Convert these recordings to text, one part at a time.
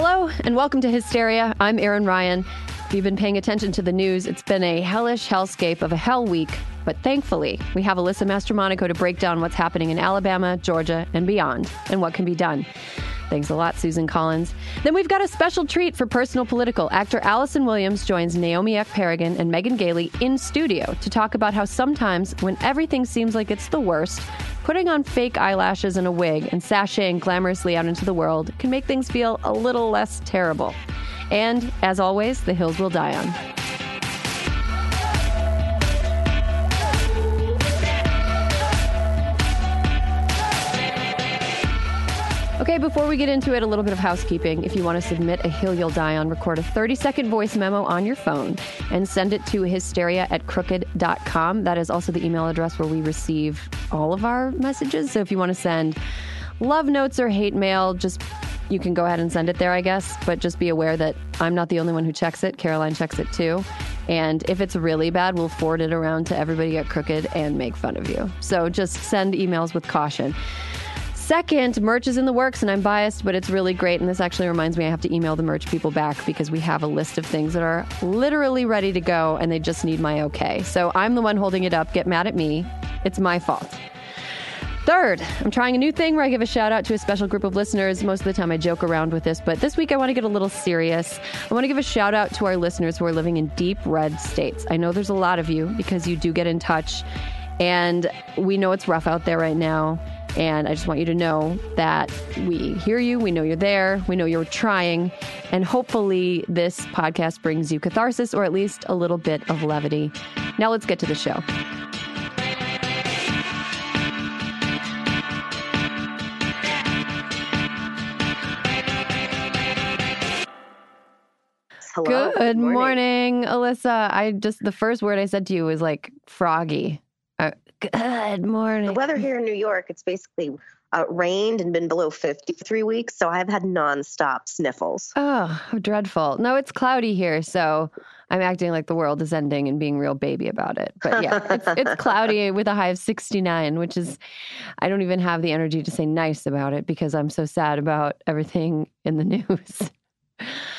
Hello, and welcome to Hysteria. I'm Erin Ryan. If you've been paying attention to the news, it's been a hellish hellscape of a hell week. But thankfully, we have Alyssa Mastromonaco to break down what's happening in Alabama, Georgia, and beyond, and what can be done. Thanks a lot, Susan Collins. Then we've got a special treat for Personal Political. Actor Allison Williams joins Naomi Ekperigin and Megan Gailey in studio to talk about how sometimes, when everything seems like it's the worst, putting on fake eyelashes and a wig and sashaying glamorously out into the world can make things feel a little less terrible. And, as always, the hills will die on. Okay, before we get into it, a little bit of housekeeping. If you want to submit a hill you'll die on, record a 30 second voice memo on your phone and send it to hysteria at crooked.com. That is also the email address where we receive all of our messages. So if you want to send love notes or hate mail, just you can go ahead and send it there, I guess. But just be aware that I'm not the only one who checks it. Caroline checks it too. And if it's really bad, we'll forward it around to everybody at Crooked and make fun of you. So just send emails with caution. Second, merch is in the works, and I'm biased, but it's really great. And this actually reminds me I have to email the merch people back because we have a list of things that are literally ready to go and they just need my okay. So I'm the one holding it up. Get mad at me. It's my fault. Third, I'm trying a new thing where I give a shout out to a special group of listeners. Most of the time I joke around with this, but this week I want to get a little serious. I want to give a shout out to our listeners who are living in deep red states. I know there's a lot of you because you do get in touch, and we know it's rough out there right now. And I just want you to know that we hear you, we know you're there, we know you're trying, and hopefully this podcast brings you catharsis or at least a little bit of levity. Now let's get to the show. Hello. Good, Good morning. Alyssa. I just, the first word I said to you was like froggy. Good morning. The weather here in New York, it's basically uh, rained and been below 50 for three weeks. So I've had nonstop sniffles. Oh, dreadful. No, it's cloudy here. So I'm acting like the world is ending and being real baby about it. But yeah, it's, it's cloudy with a high of 69, which is, I don't even have the energy to say nice about it because I'm so sad about everything in the news.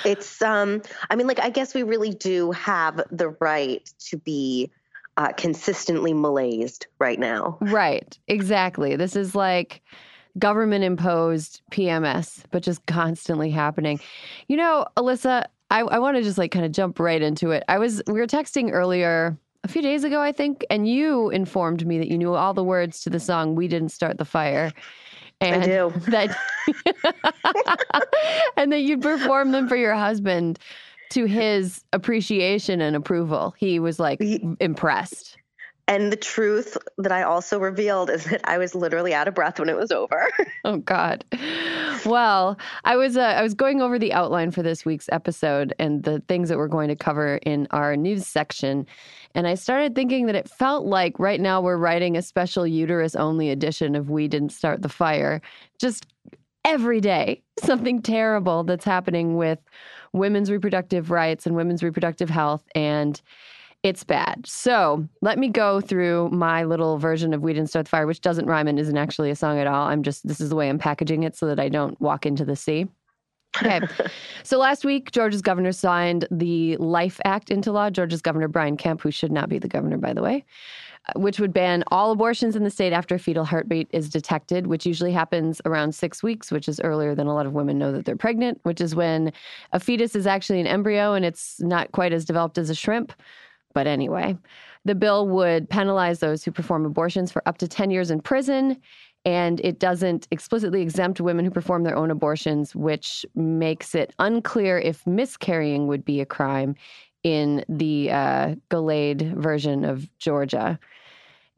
It's, um, I mean, like, I guess we really do have the right to be uh, consistently malazed right now. Right, exactly. This is like government imposed PMS, but just constantly happening. You know, Alyssa, I, I want to just like kind of jump right into it. I was, we were texting earlier a few days ago, I think, and you informed me that you knew all the words to the song We Didn't Start the Fire. And I do. That, and that you'd perform them for your husband to his appreciation and approval. He was like impressed. And the truth that I also revealed is that I was literally out of breath when it was over. oh God. Well, I was uh, I was going over the outline for this week's episode and the things that we're going to cover in our news section, and I started thinking that it felt like right now we're writing a special uterus only edition of We Didn't Start the Fire. Just every day, something terrible that's happening with women's reproductive rights and women's reproductive health. And it's bad. So let me go through my little version of We Didn't Start the Fire, which doesn't rhyme and isn't actually a song at all. I'm just, this is the way I'm packaging it so that I don't walk into the sea. Okay. so last week, Georgia's governor signed the Life Act into law. Georgia's governor, Brian Kemp, who should not be the governor, by the way, which would ban all abortions in the state after a fetal heartbeat is detected, which usually happens around six weeks, which is earlier than a lot of women know that they're pregnant, which is when a fetus is actually an embryo and it's not quite as developed as a shrimp. But anyway, the bill would penalize those who perform abortions for up to 10 years in prison. And it doesn't explicitly exempt women who perform their own abortions, which makes it unclear if miscarrying would be a crime in the uh, Gilead version of Georgia.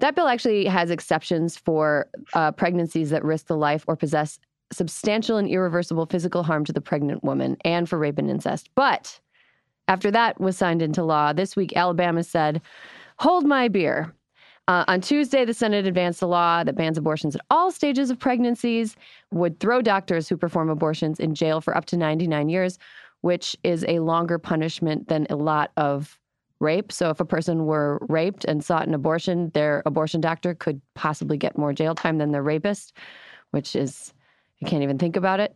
That bill actually has exceptions for uh, pregnancies that risk the life or possess substantial and irreversible physical harm to the pregnant woman and for rape and incest. But after that was signed into law, this week Alabama said, Hold my beer. Uh, on Tuesday, the Senate advanced a law that bans abortions at all stages of pregnancies, would throw doctors who perform abortions in jail for up to 99 years, which is a longer punishment than a lot of rape. So if a person were raped and sought an abortion, their abortion doctor could possibly get more jail time than their rapist, which is, you can't even think about it.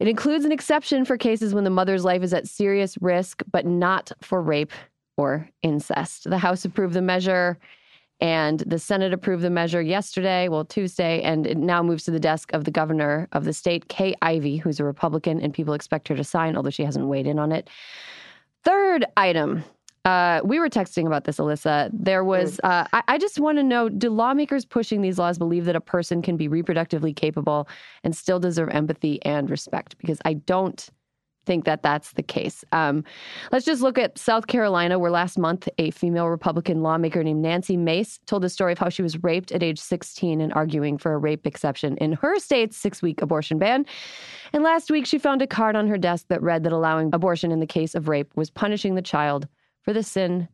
It includes an exception for cases when the mother's life is at serious risk, but not for rape or incest. The House approved the measure and the Senate approved the measure yesterday, well, Tuesday, and it now moves to the desk of the governor of the state, Kay Ivey, who's a Republican, and people expect her to sign, although she hasn't weighed in on it. Third item uh, we were texting about this, Alyssa. There was, uh, I, I, just want to know do lawmakers pushing these laws believe that a person can be reproductively capable and still deserve empathy and respect? Because I don't think that that's the case. Um, let's just look at South Carolina, where last month a female Republican lawmaker named Nancy Mace told the story of how she was raped at age 16 and arguing for a rape exception in her state's six week abortion ban. And last week, she found a card on her desk that read that allowing abortion in the case of rape was punishing the child for the sin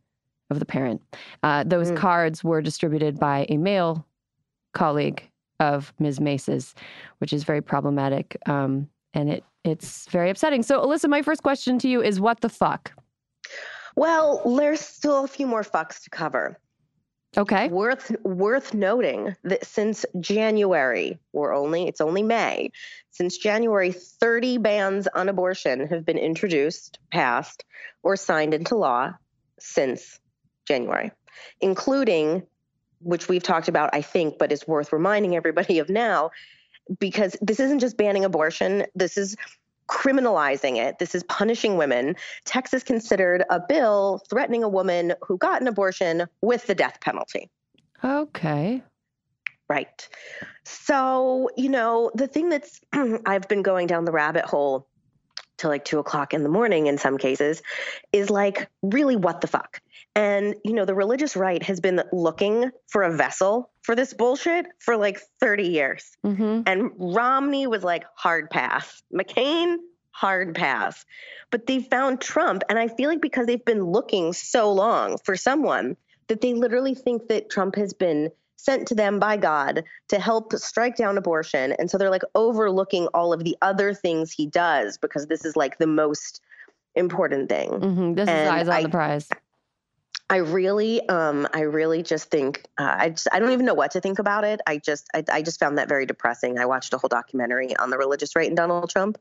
of the parent. Uh, those mm. cards were distributed by a male colleague of Ms. Mace's, which is very problematic. Um, and it it's very upsetting. So, Alyssa, my first question to you is what the fuck? Well, there's still a few more fucks to cover. Okay. Worth worth noting that since January, or only it's only May, since January, 30 bans on abortion have been introduced, passed, or signed into law since January, including, which we've talked about, I think, but is worth reminding everybody of now, because this isn't just banning abortion, this is criminalizing it. This is punishing women. Texas considered a bill threatening a woman who got an abortion with the death penalty. Okay. Right. So, you know, the thing that's, I've been going down the rabbit hole till like two o'clock in the morning in some cases is like really what the fuck and you know the religious right has been looking for a vessel for this bullshit for like 30 years mm-hmm. and romney was like hard pass mccain hard pass but they found trump and i feel like because they've been looking so long for someone that they literally think that trump has been sent to them by God to help strike down abortion. And so they're like overlooking all of the other things he does because this is like the most important thing. Mm-hmm. This and is eyes on I, the prize. I really, um, I really just think uh, I just I don't even know what to think about it. I just I, I just found that very depressing. I watched a whole documentary on the religious right in Donald Trump,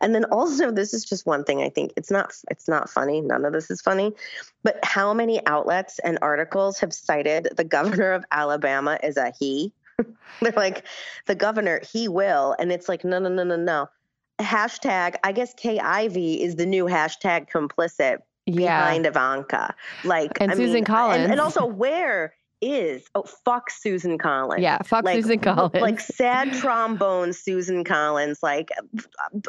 and then also this is just one thing I think it's not it's not funny. None of this is funny, but how many outlets and articles have cited the governor of Alabama as a he? They're like the governor he will, and it's like no no no no no. Hashtag I guess Ivey is the new hashtag complicit yeah. behind Ivanka. Like and I Susan mean, Collins, and, and, also where is oh fuck Susan Collins. Yeah, fuck like, Susan Collins. Like sad trombone Susan Collins. Like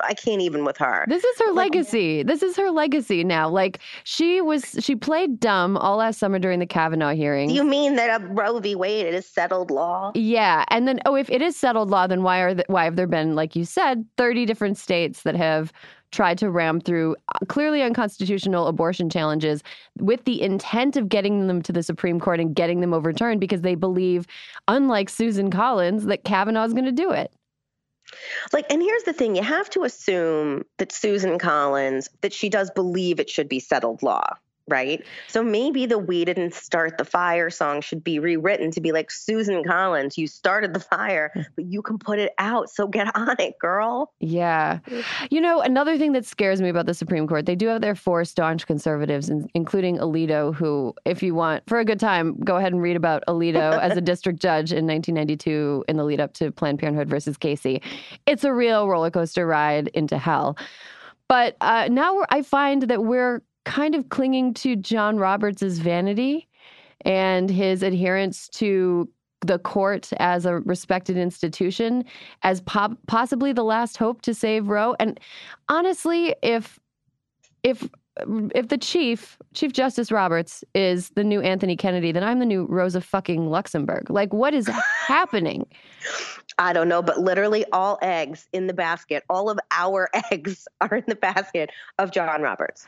I can't even with her. This is her Like- legacy. This is her legacy now. Like she was, she played dumb all last summer during the Kavanaugh hearing. You mean that a Roe v. Wade is settled law? Yeah, and then oh, if it is settled law, then why are the, why have there been, like you said, thirty different states that have tried to ram through uh, clearly unconstitutional abortion challenges with the intent of getting them to the Supreme Court and getting them overturned because they believe, unlike Susan Collins, that Kavanaugh is going to do it. Like, and here's the thing: you have to assume that Susan Collins that she does believe it should be settled law, right? So maybe the "We Didn't Start the Fire" song should be rewritten to be like Susan Collins, you started the fire, but you can put it out. So get on it, girl. Yeah. You know, another thing that scares me about the Supreme Court, they do have their four staunch conservatives, including Alito, who, if you want, for a good time, go ahead and read about Alito as a district judge in 1992 in the lead up to Planned Parenthood versus Casey. It's a real roller coaster ride into hell. But uh, now we're, I find that we're kind of clinging to John Roberts' vanity and his adherence to the court as a respected institution as po- possibly the last hope to save Roe. And honestly, if if if the chief Chief Justice Roberts is the new Anthony Kennedy, then I'm the new Rosa fucking Luxemburg. Like, what is happening? I don't know, but literally all eggs in the basket, all of our eggs are in the basket of John Roberts.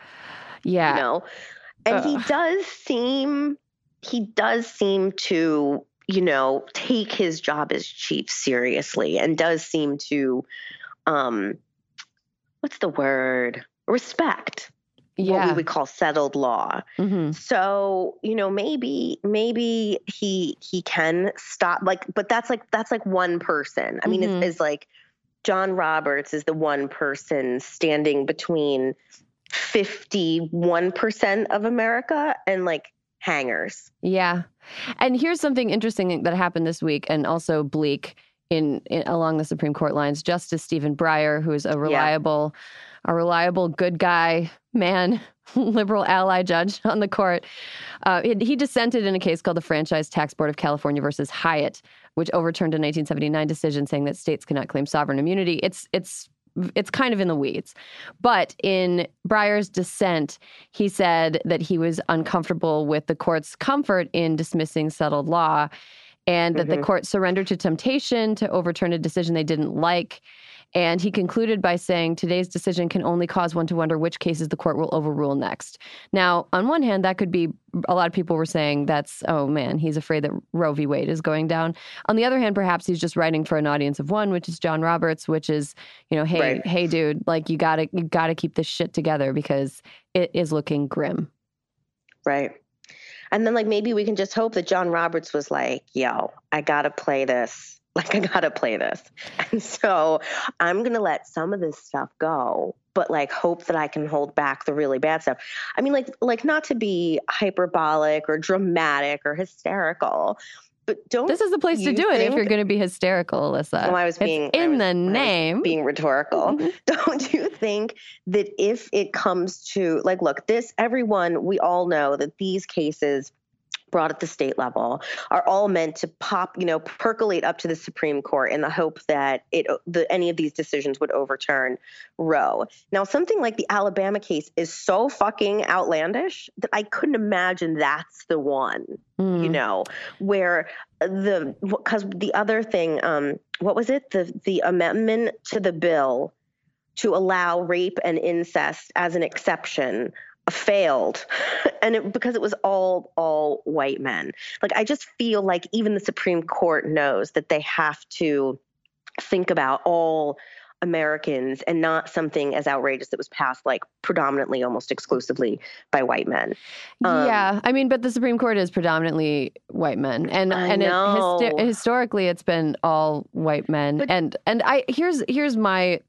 Yeah, you know? And he does seem he does seem to you know take his job as chief seriously and does seem to um what's the word? Respect yeah. what we would call settled law. Hmm so you know maybe maybe he he can stop like but that's like that's like one person. I mean Mhm. it's, it's like john roberts is the one person standing between 51% of america and like hangers Yeah. And here's something interesting that happened this week and also bleak in, in along the Supreme Court lines. Justice Stephen Breyer, who is a reliable a reliable good guy, man, liberal ally judge on the court. Uh, he, he dissented in a case called the Franchise Tax Board of California versus Hyatt, which overturned a 1979 decision saying that states cannot claim sovereign immunity. It's it's it's kind of in the weeds. But in Breyer's dissent, he said that he was uncomfortable with the court's comfort in dismissing settled law and that the Mhm. court surrendered to temptation to overturn a decision they didn't like. And he concluded by saying today's decision can only cause one to wonder which cases the court will overrule next. Now, on one hand, that could be a lot of people were saying that's, oh man, he's afraid that Roe v. Wade is going down. On the other hand, perhaps he's just writing for an audience of one, which is John Roberts, which is, you know, hey, Right. hey, dude, like you gotta, you gotta keep this shit together because it is looking grim. right and then like maybe we can just hope that john roberts was like yo i gotta play this like i gotta play this and so i'm gonna let some of this stuff go but like hope that i can hold back the really bad stuff i mean like like not to be hyperbolic or dramatic or hysterical but don't This is the place to do it if you're going to be hysterical, Alyssa. Well, I was being I in was- the name. being rhetorical. Mm-hmm. Don't you think that if it comes to like, look, this everyone we all know that these cases brought at the state level are all meant to pop, you know, percolate up to the Supreme Court in the hope that it the any of these decisions would overturn Roe. Now, something like the Alabama case is so fucking outlandish that I couldn't imagine that's the one Mm. you know where the because the other thing um what was it the the amendment to the bill to allow rape and incest as an exception failed and it, because it was all all white men like i just feel like even the supreme court knows that they have to think about all Americans and not something as outrageous that was passed like predominantly almost exclusively by white men. Um, yeah, I mean, but the Supreme Court is predominantly white men, and I and it, historically it's been all white men. But- and and I here's here's my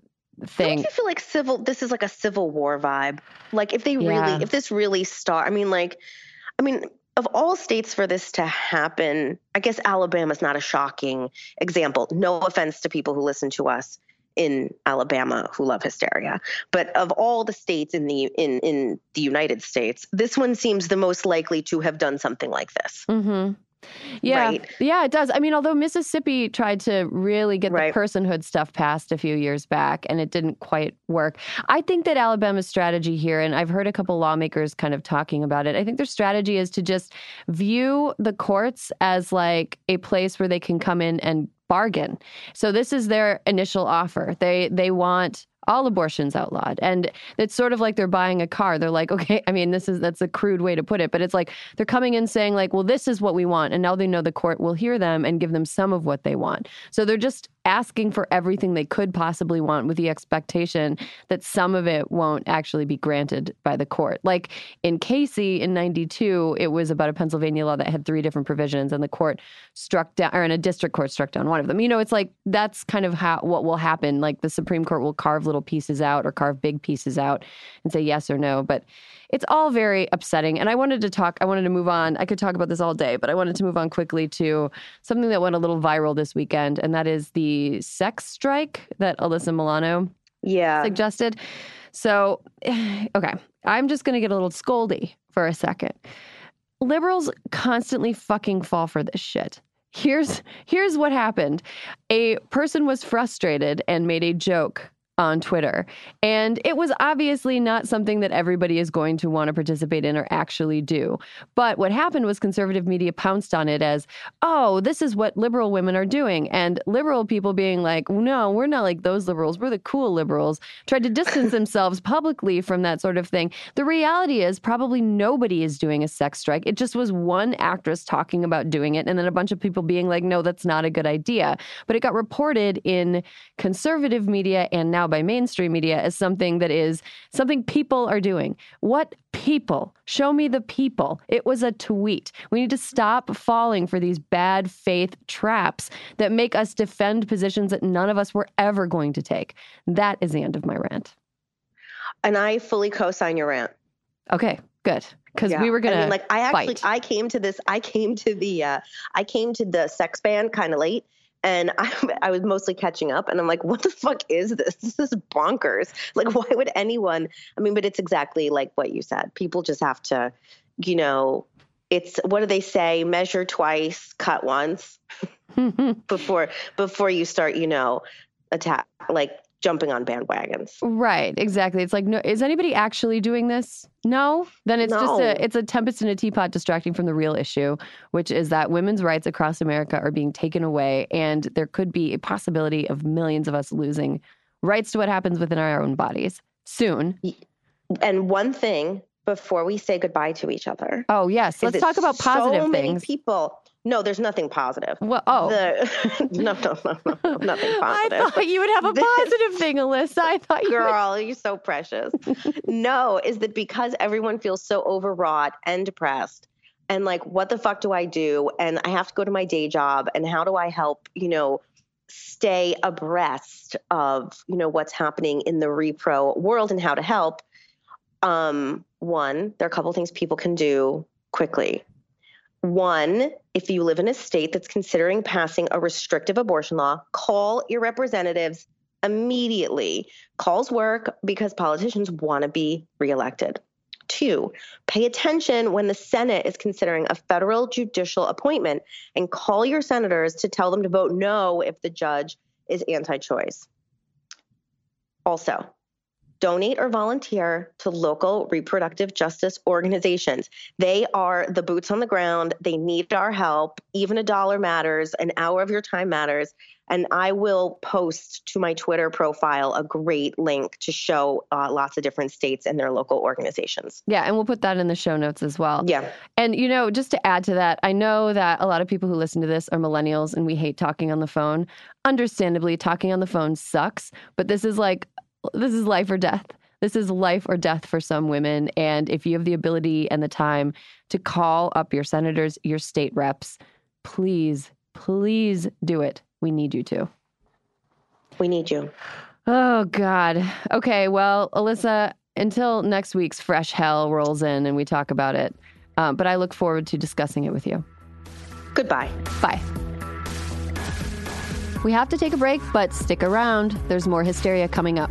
thing. Don't you feel like civil? This is like a civil war vibe. Like if they Yeah. really, if this really start, I mean, like, I mean, of all states for this to happen, I guess Alabama's not a shocking example. No offense to people who listen to us in Alabama who love hysteria, but of all the states in the in in the United States, this one seems the most likely to have done something like this. hmm Yeah. Right. Yeah, it does. I mean, although Mississippi tried to really get Right. the personhood stuff passed a few years back and it didn't quite work. I think that Alabama's strategy here, and I've heard a couple lawmakers kind of talking about it, I think their strategy is to just view the courts as like a place where they can come in and bargain. So this is their initial offer. They they want all abortions outlawed. And it's sort of like they're buying a car. They're like, okay, I mean, this is that's a crude way to put it, but it's like they're coming in saying like, well, this is what we want. And now they know the court will hear them and give them some of what they want. So they're just asking for everything they could possibly want with the expectation that some of it won't actually be granted by the court. Like in Casey in 92, it was about a Pennsylvania law that had three different provisions and the court struck down or in a district court struck down one of them. You know, it's like that's kind of how what will happen. Like the Supreme Court will carve little pieces out or carve big pieces out and say yes or no, but it's all very upsetting. And I wanted to talk, I wanted to move on. I could talk about this all day, but I wanted to move on quickly to something that went a little viral this weekend, and that is the sex strike that Alyssa Milano Yeah. suggested. So, okay, I'm just going to get a little scoldy for a second. Liberals constantly fucking fall for this shit. Here's here's what happened. A person was frustrated and made a joke on Twitter. And it was obviously not something that everybody is going to want to participate in or actually do. But what happened was conservative media pounced on it as, oh, this is what liberal women are doing. And liberal people being like, no, we're not like those liberals. We're the cool liberals, tried to distance themselves publicly from that sort of thing. The reality is, probably nobody is doing a sex strike. It just was one actress talking about doing it, and then a bunch of people being like, no, that's not a good idea. But it got reported in conservative media and now by mainstream media as something that is something people are doing. What people? Show me the people. It was a tweet. We need to stop falling for these bad faith traps that make us defend positions that none of us were ever going to take. That is the end of my rant. And I fully co-sign your rant. Okay, good. Because Yeah. we were gonna I mean, like I actually fight. I came to this. I came to the uh, I came to the sex ban kind of late, and I I was mostly catching up, and I'm like, what the fuck is this? This is bonkers. Like, why would anyone? I mean, but it's exactly like what you said. People just have to, you know, it's what do they say? Measure twice, cut once before before you start, you know, attack like jumping on bandwagons. Right, exactly. It's like, no, is anybody actually doing this? No. Then it's just a it's a tempest in a teapot distracting from the real issue, which is that women's rights across America are being taken away, and there could be a possibility of millions of us losing rights to what happens within our own bodies soon. And one thing before we say goodbye to each other. Oh yes, let's talk about positive so many things. people. No, there's nothing positive. well, oh, The, no, no, no, no, nothing positive. I thought you would have a This- positive thing, Alyssa. I thought you would. Girl, you're so precious. no, is that because everyone feels so overwrought and depressed and like, what the fuck do I do? And I have to go to my day job. And how do I help, you know, stay abreast of, you know, what's happening in the repro world and how to help? Um, one, there are a couple things people can do quickly. One, if you live in a state that's considering passing a restrictive abortion law, call your representatives immediately. Calls work because politicians want to be reelected. Two, pay attention when the Senate is considering a federal judicial appointment and call your senators to tell them to vote no if the judge is anti choice. Also, donate or volunteer to local reproductive justice organizations. They are the boots on the ground. They need our help. Even a dollar matters, an hour of your time matters. And I will post to my Twitter profile a great link to show uh, lots of different states and their local organizations. Yeah, and we'll put that in the show notes as well. Yeah. And, you know, just to add to that, I know that a lot of people who listen to this are millennials and we hate talking on the phone. Understandably, talking on the phone sucks, but this is like, this is life or death. This is life or death for some women. And if you have the ability and the time to call up your senators, your state reps, please, please do it. We need you to. We need you. Oh, God. Okay. Well, Alyssa, until next week's fresh hell rolls in and we talk about it. Um, but I look forward to discussing it with you. Goodbye. Bye. We have to take a break, but stick around. There's more hysteria coming up.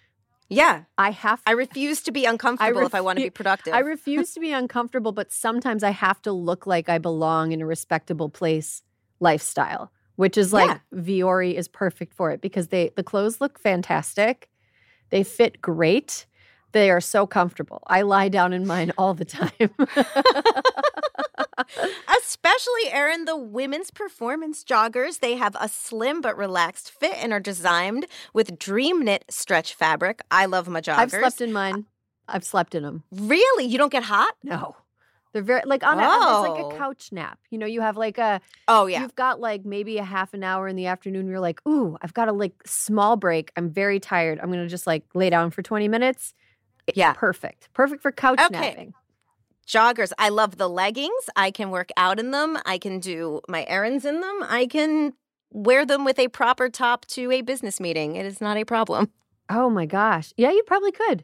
Yeah. I have I refuse to be uncomfortable if I want to be productive. I refuse to be uncomfortable, but sometimes I have to look like I belong in a respectable place lifestyle, which is like Vuori is perfect for it because they the clothes look fantastic. They fit great. They are so comfortable. I lie down in mine all the time. Especially, Erin, the women's performance joggers. They have a slim but relaxed fit and are designed with dream knit stretch fabric. I love my joggers. I've slept in mine. I've slept in them. Really? You don't get hot? No. They're very like on a, it's like Oh. a couch nap. You know, you have like a Oh, yeah. You've got like maybe a half an hour in the afternoon. You're like, ooh, I've got a like small break. I'm very tired. I'm gonna just like lay down for 20 minutes. Yeah. perfect. Perfect for couch Okay. napping. Joggers. I love the leggings. I can work out in them. I can do my errands in them. I can wear them with a proper top to a business meeting. It is not a problem. Oh my gosh. Yeah, you probably could.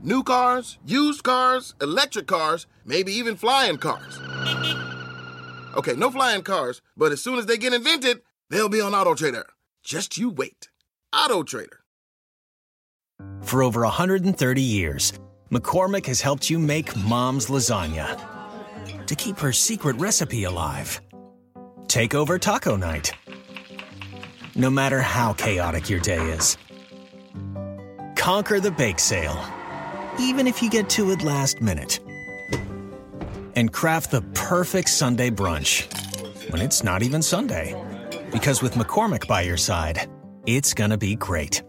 New cars, used cars, electric cars, maybe even flying cars. Okay, no flying cars, but as soon as they get invented, they'll be on AutoTrader. Just you wait. AutoTrader. For over 130 years, McCormick has helped you make mom's lasagna to keep her secret recipe alive. Take over taco night. No matter how chaotic your day is, conquer the bake sale, even if you get to it last minute. And craft the perfect Sunday brunch when it's not even Sunday. Because with McCormick by your side, it's gonna be great.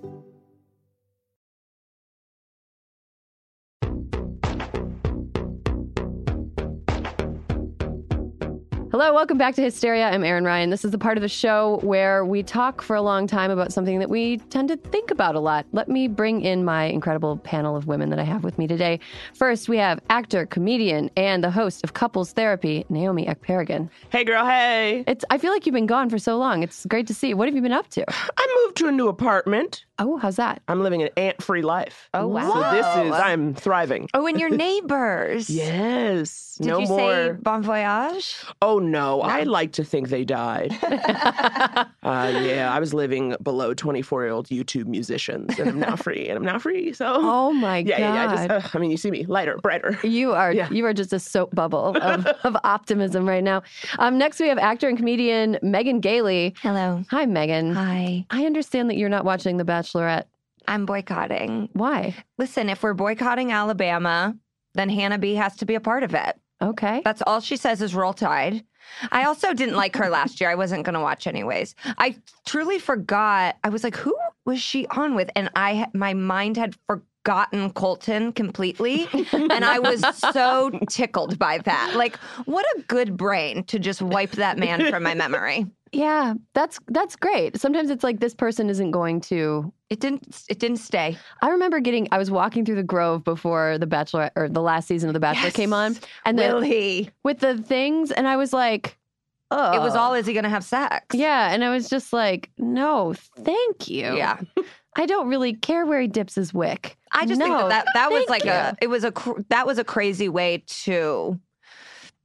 Hello, welcome back to Hysteria. I'm Erin Ryan. This is the part of the show where we talk for a long time about something that we tend to think about a lot. Let me bring in my incredible panel of women that I have with me today. First, we have actor, comedian, and the host of Couples Therapy, Naomi Ekperigin. Hey, girl, hey. It's I feel like you've been gone for so long. It's great to see. you. What have you been up to? I moved to a new apartment. Oh, how's that? I'm living an ant free life. Oh, wow. So this is, I'm thriving. Oh, and your neighbors. Yes. Did no you more. say bon voyage? oh, no. I like to think they died. uh, yeah, I was living below 24 year old YouTube musicians, and I'm now free. And I'm now free. So. Oh my yeah, god. yeah, yeah. Just, uh, I mean, you see me lighter, brighter. You are Yeah. you are just a soap bubble of, of optimism right now. Um, next, we have actor and comedian Megan Gailey. Hello. Hi, Megan. Hi. I understand that you're not watching The Bachelorette. I'm boycotting. Why? Listen, if we're boycotting Alabama, then Hannah B has to be a part of it. Okay. That's all she says is roll tide. I also didn't like her last year. I wasn't going to watch anyways. I truly forgot. I was like, who was she on with? And I, my mind had forgotten Colton completely. and I was so tickled by that. Like, what a good brain to just wipe that man from my memory. Yeah, that's that's great. Sometimes it's like this person isn't going to. It didn't it didn't stay. I remember getting. I was walking through the Grove before the Bachelor or the last season of the Bachelor came on, and Will the, he? with the things, and I was like, oh, It was all is he gonna have sex? Yeah, and I was just like, no, thank you. Yeah. I don't really care where he dips his wick. I just think No, that that, that was like you. a it was a cr- that was a crazy way to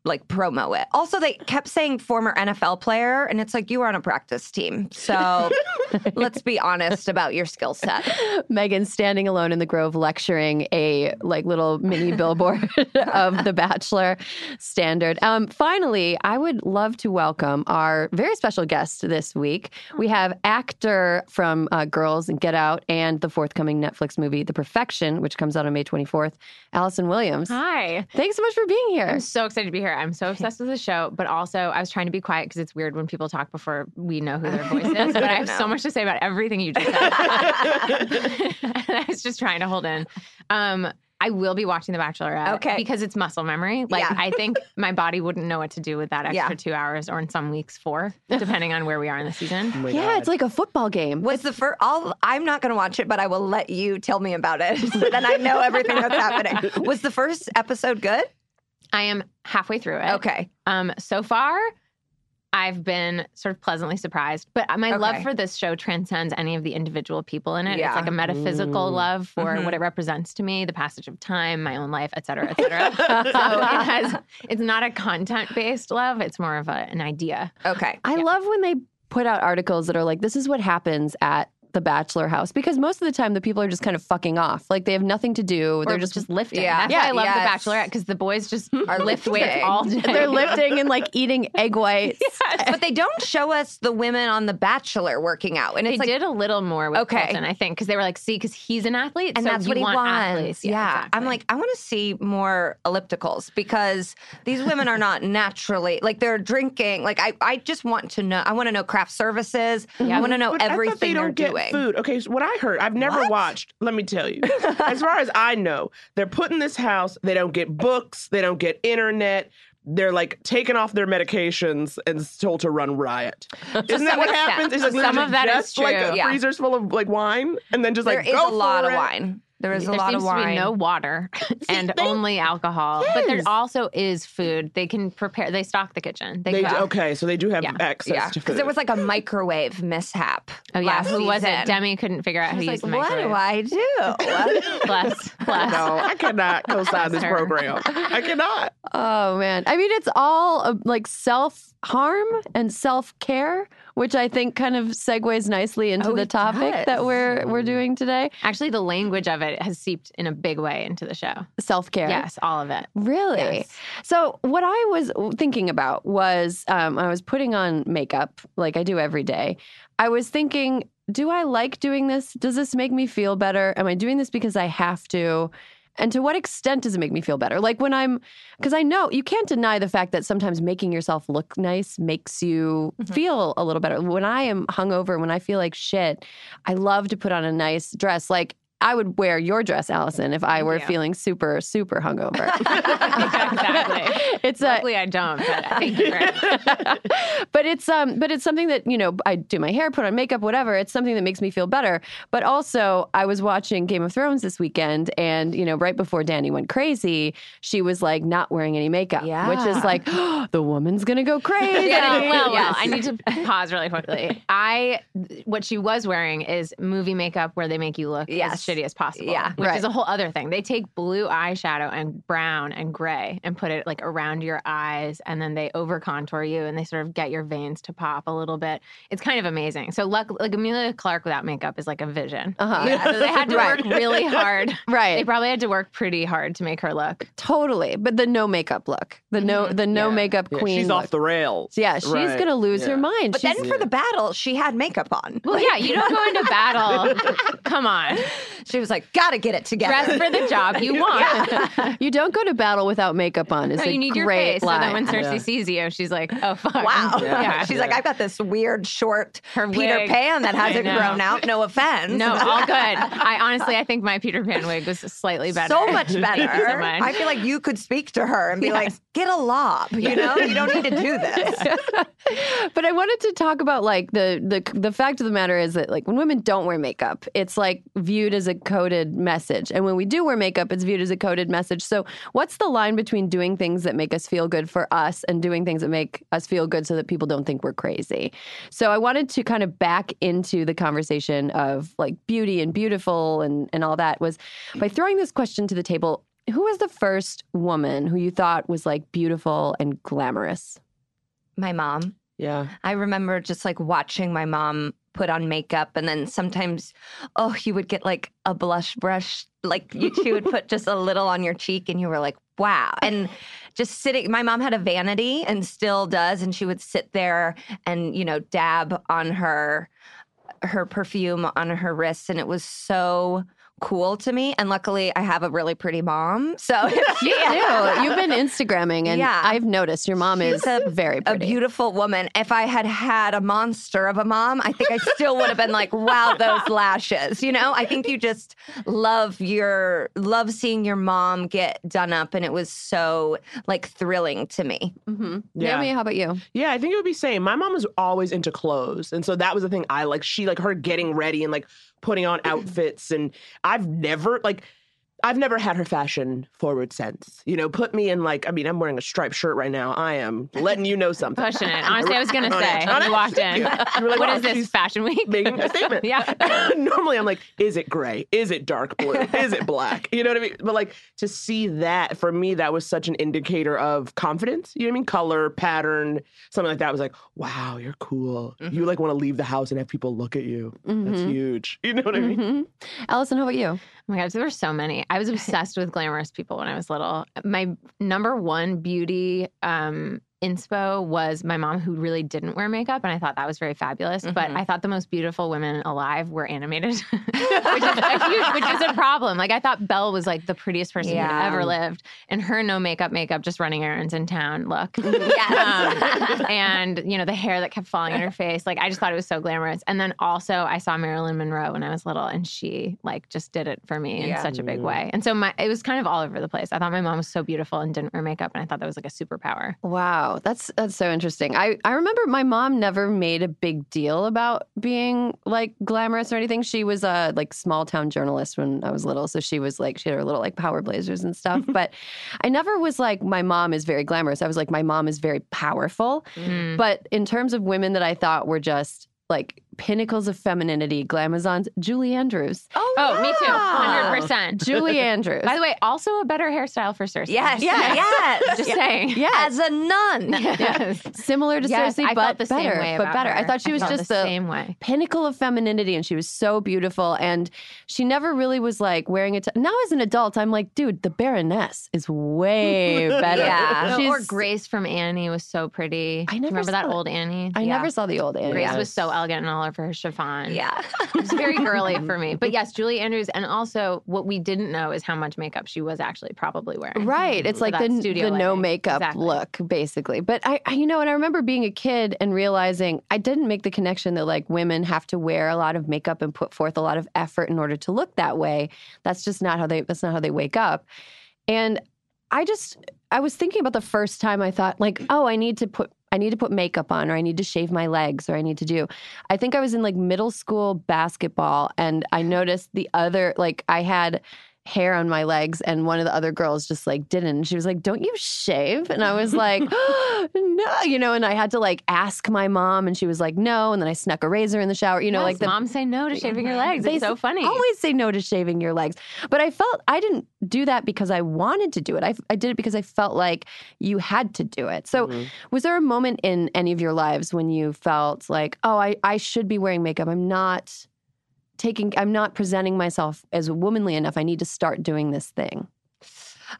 like promo it. Also, they kept saying former NFL player, and it's like you were on a practice team. So let's be honest about your skill set. Megan standing alone in the Grove lecturing a like little mini billboard of The Bachelor standard. Um, finally, I would love to welcome our very special guest this week. We have actor from uh, Girls and Get Out and the forthcoming Netflix movie The Perfection, which comes out on May 24th. Allison Williams. Hi. Thanks so much for being here. I'm so excited to be here. I'm so obsessed with the show, but also I was trying to be quiet because it's weird when people talk before we know who their voice is. But I have so much to say about everything you just said. and I was just trying to hold in. Um, I will be watching The Bachelorette. Okay. Because it's muscle memory. Like Yeah. I think my body wouldn't know what to do with that extra Yeah. two hours, or in some weeks four, depending on where we are in the season. Oh yeah, God. it's like a football game. Was the first? I'll. I'm not going to watch it, but I will let you tell me about it. So then I know everything that's happening. Was the first episode good? I am halfway through it. Okay. Um, so far, I've been sort of pleasantly surprised, but my love for this show transcends any of the individual people in it. Yeah. It's like a metaphysical Mm. love for Mhm. what it represents to me, the passage of time, my own life, et cetera, et cetera. so it has, it's not a content based love. It's more of a, an idea. Okay. I love when they put out articles that are like, this is what happens at the bachelor house because most of the time the people are just kind of fucking off. Like they have nothing to do. Or They're just, just lifting. Yeah. That's Yeah, why I love yes. The Bachelorette because the boys just Are lift weights lifting. all day. they're lifting and like eating egg whites. but they don't show us the women on The Bachelor working out, and They like, did a little more with Okay. Colton, I think, because they were like, see, because he's an athlete, and so that's you what he want wants. athletes. Yeah, I'm like, I want to see more ellipticals because these women are not naturally like they're drinking. Like I, I just want to know. I want to know craft services. I want to know But I everything they don't they're get doing. food. Okay, so what I heard, I've never What? watched. Let me tell you. as far as I know, they're put in this house. They don't get books. They don't get internet. They're like taken off their medications and told to run riot. Isn't that what happens? Is like Some of that is just like true. a Yeah. freezers full of like wine, and then just There like is go a lot of wine. There is a there lot seems of to wine. be no water and they- only alcohol. But there also is food. They can prepare. They stock the kitchen. They, They cook. okay, so they do have Yeah. access yeah, to because food. there was like a microwave mishap. Oh yeah, last who was it? season. Demi couldn't figure out how I to was use like, the what do. I do? Bless, bless. no, I cannot co-sign this Her. program. I cannot. Oh man. I mean it's all uh, like self-harm and self-care, which I think kind of segues nicely into Oh, the topic does. that we're we're doing today. Actually, the language of it has seeped in a big way into the show. Self-care. Yes, all of it. Really? Yes. So, what I was thinking about was um, I was putting on makeup like I do every day. I was thinking, do I like doing this? Does this make me feel better? Am I doing this because I have to? And to what extent does it make me feel better? Like when I'm, because I know you can't deny the fact that sometimes making yourself look nice makes you mm-hmm. feel a little better. When I am hungover, when I feel like shit, I love to put on a nice dress. Like I would wear your dress, Allison, if I were you. feeling super, super hungover. exactly. It's Luckily, I don't. But thank you. But it's um, but it's something that you know I do my hair, put on makeup, whatever. It's something that makes me feel better. But also, I was watching Game of Thrones this weekend, and you know, right before Dany went crazy, she was like not wearing any makeup, which is Yeah. like the woman's gonna go crazy. Yeah, well, well, Yes. I need to pause really quickly. I, what she was wearing is movie makeup where they make you look Yes. As shitty as possible. Yeah. which Right. is a whole other thing. They take blue eyeshadow and brown and gray and put it like around your eyes, and then they over contour you and they sort of get your veins to pop a little bit. It's kind of amazing. So, luck, like Emilia Clarke without makeup is like a vision. Uh-huh. Yeah, so they had to Right. work really hard. Right. They probably had to work pretty hard to make her look. totally. But the no makeup look, the no, the no Yeah. makeup Yeah, queen. she's look. off the rails. Yeah, she's Right. gonna lose her mind. But She's- then for the battle, she had makeup on. Well, yeah, you don't go into battle. Come on. She was like, gotta get it together. Dress for the job you want. You don't go to battle without makeup on. Is No, a you need your great face so that when Cersei Yeah. sees you, she's like, "Oh fuck!" Wow. Yeah. She's like, I've got this weird short Her Peter wig. Pan that hasn't grown out. No offense. No, all good. I honestly, I think my Peter Pan wig was slightly better. So much better. Thank you so much. I feel like you could speak to her and be like, get a lob. You know, you don't need to do this. but I wanted to talk about like the the the fact of the matter is that like when women don't wear makeup, it's like viewed as a coded message, and when we do wear makeup, it's viewed as a coded message. So, what's the line between doing things that make us feel good for us and doing things that make us feel good so that people don't think we're crazy? So, I wanted to kind of back into the conversation of like beauty and beautiful and and all that was by throwing this question to the table. Who was the first woman who you thought was like beautiful and glamorous? My mom. Yeah. I remember just like watching my mom put on makeup and then sometimes oh you would get like a blush brush like you, she would put just a little on your cheek and you were like wow and just sitting my mom had a vanity and still does and she would sit there and you know dab on her her perfume on her wrists and it was so cool to me and luckily I have a really pretty mom so You do. You've been Instagramming, and Yeah. I've noticed your mom is a- very a beautiful woman. If I had had a monster of a mom, I think I still would have been like, "Wow, those lashes!" You know, I think you just love your love seeing your mom get done up, and it was so like thrilling to me. mm-hmm. Yeah. Naomi, how about you? Yeah, I think it would be same. My mom was always into clothes, and so that was the thing I like. She like her getting ready and like putting on outfits, and I've never like. I've never had her fashion forward sense. You know, put me in like, I mean, I'm wearing a striped shirt right now. I am letting you know something. pushing it. Honestly, I was gonna say on when you walked in. You like, what wow, is this fashion week? Making a statement. Yeah. Normally I'm like, is it gray? Is it dark blue? Is it black? You know what I mean? But like to see that for me, that was such an indicator of confidence. You know what I mean? Color, pattern, something like that was like, wow, you're cool. You like want to leave the house and have people look at you. That's Mhm. huge. You know what I mean? Mhm. Allison, how about you? Oh my gosh, there were so many. I was obsessed with glamorous people when I was little. My number one beauty um, inspo was my mom, who really didn't wear makeup, and I thought that was very fabulous. But Mhm. I thought the most beautiful women alive were animated, which, is a huge, which is a problem. Like I thought Belle was like the prettiest person Yeah. who'd ever lived, and her no makeup, makeup, just running errands in town look. Yes. Um, and you know the hair that kept falling on her face like i just thought it was so glamorous and then also i saw marilyn monroe when i was little and she like just did it for me in such a big way and so my it was kind of all over the place i thought my mom was so beautiful and didn't wear makeup and i thought that was like a superpower Wow, that's that's so interesting. I I remember my mom never made a big deal about being like glamorous or anything. She was a like small town journalist when I was little, so she was like she had her little like power blazers and stuff. but I never was like my mom is very glamorous. I was like my mom is very powerful. Mm. But in terms of women that I thought were just like pinnacles of femininity, glamazons, Julie Andrews. oh oh, me too 100% Julie Andrews. by the way also a better hairstyle for cersei Yes, Yes. yes. just saying yeah, As a nun. yes. similar to Yes, Cersei, I but the better. same way but about better. I thought she was felt just the the same way pinnacle of femininity and she was so beautiful and she never really was like wearing it now as an adult i'm like dude the baroness is way better Yeah. She's- or grace from annie was so pretty I never remember that saw it. old annie i Yeah. never saw the old Annie. Grace Yes. was so elegant in all of her chiffon. Yeah. It was very girly for me. But yes, Julie Andrews. And also, what we didn't know is how much makeup she was actually probably wearing. Right. It's like the, studio the no makeup Exactly. look, basically. But I, I, you know, and I remember being a kid and realizing I didn't make the connection that like women have to wear a lot of makeup and put forth a lot of effort in order to look that way. That's just not how they, that's not how they wake up. And I just, I was thinking about the first time I thought, like, oh, I need to put, I need to put makeup on, or I need to shave my legs, or I need to do. I think I was in like middle school basketball, and I noticed the other, like, I had hair on my legs, and one of the other girls just like didn't. And she was like, "Don't you shave?" And I was like, "No," you know. And I had to like ask my mom, and she was like, "No." And then I snuck a razor in the shower, you know, Yes, like the moms say no to shaving your legs. they It's so funny. Always say no to shaving your legs. But I felt I didn't do that because I wanted to do it. I, I did it because I felt like you had to do it. So, Mhm. was there a moment in any of your lives when you felt like, oh, I, I should be wearing makeup? I'm not taking, I'm not presenting myself as womanly enough. I need to start doing this thing.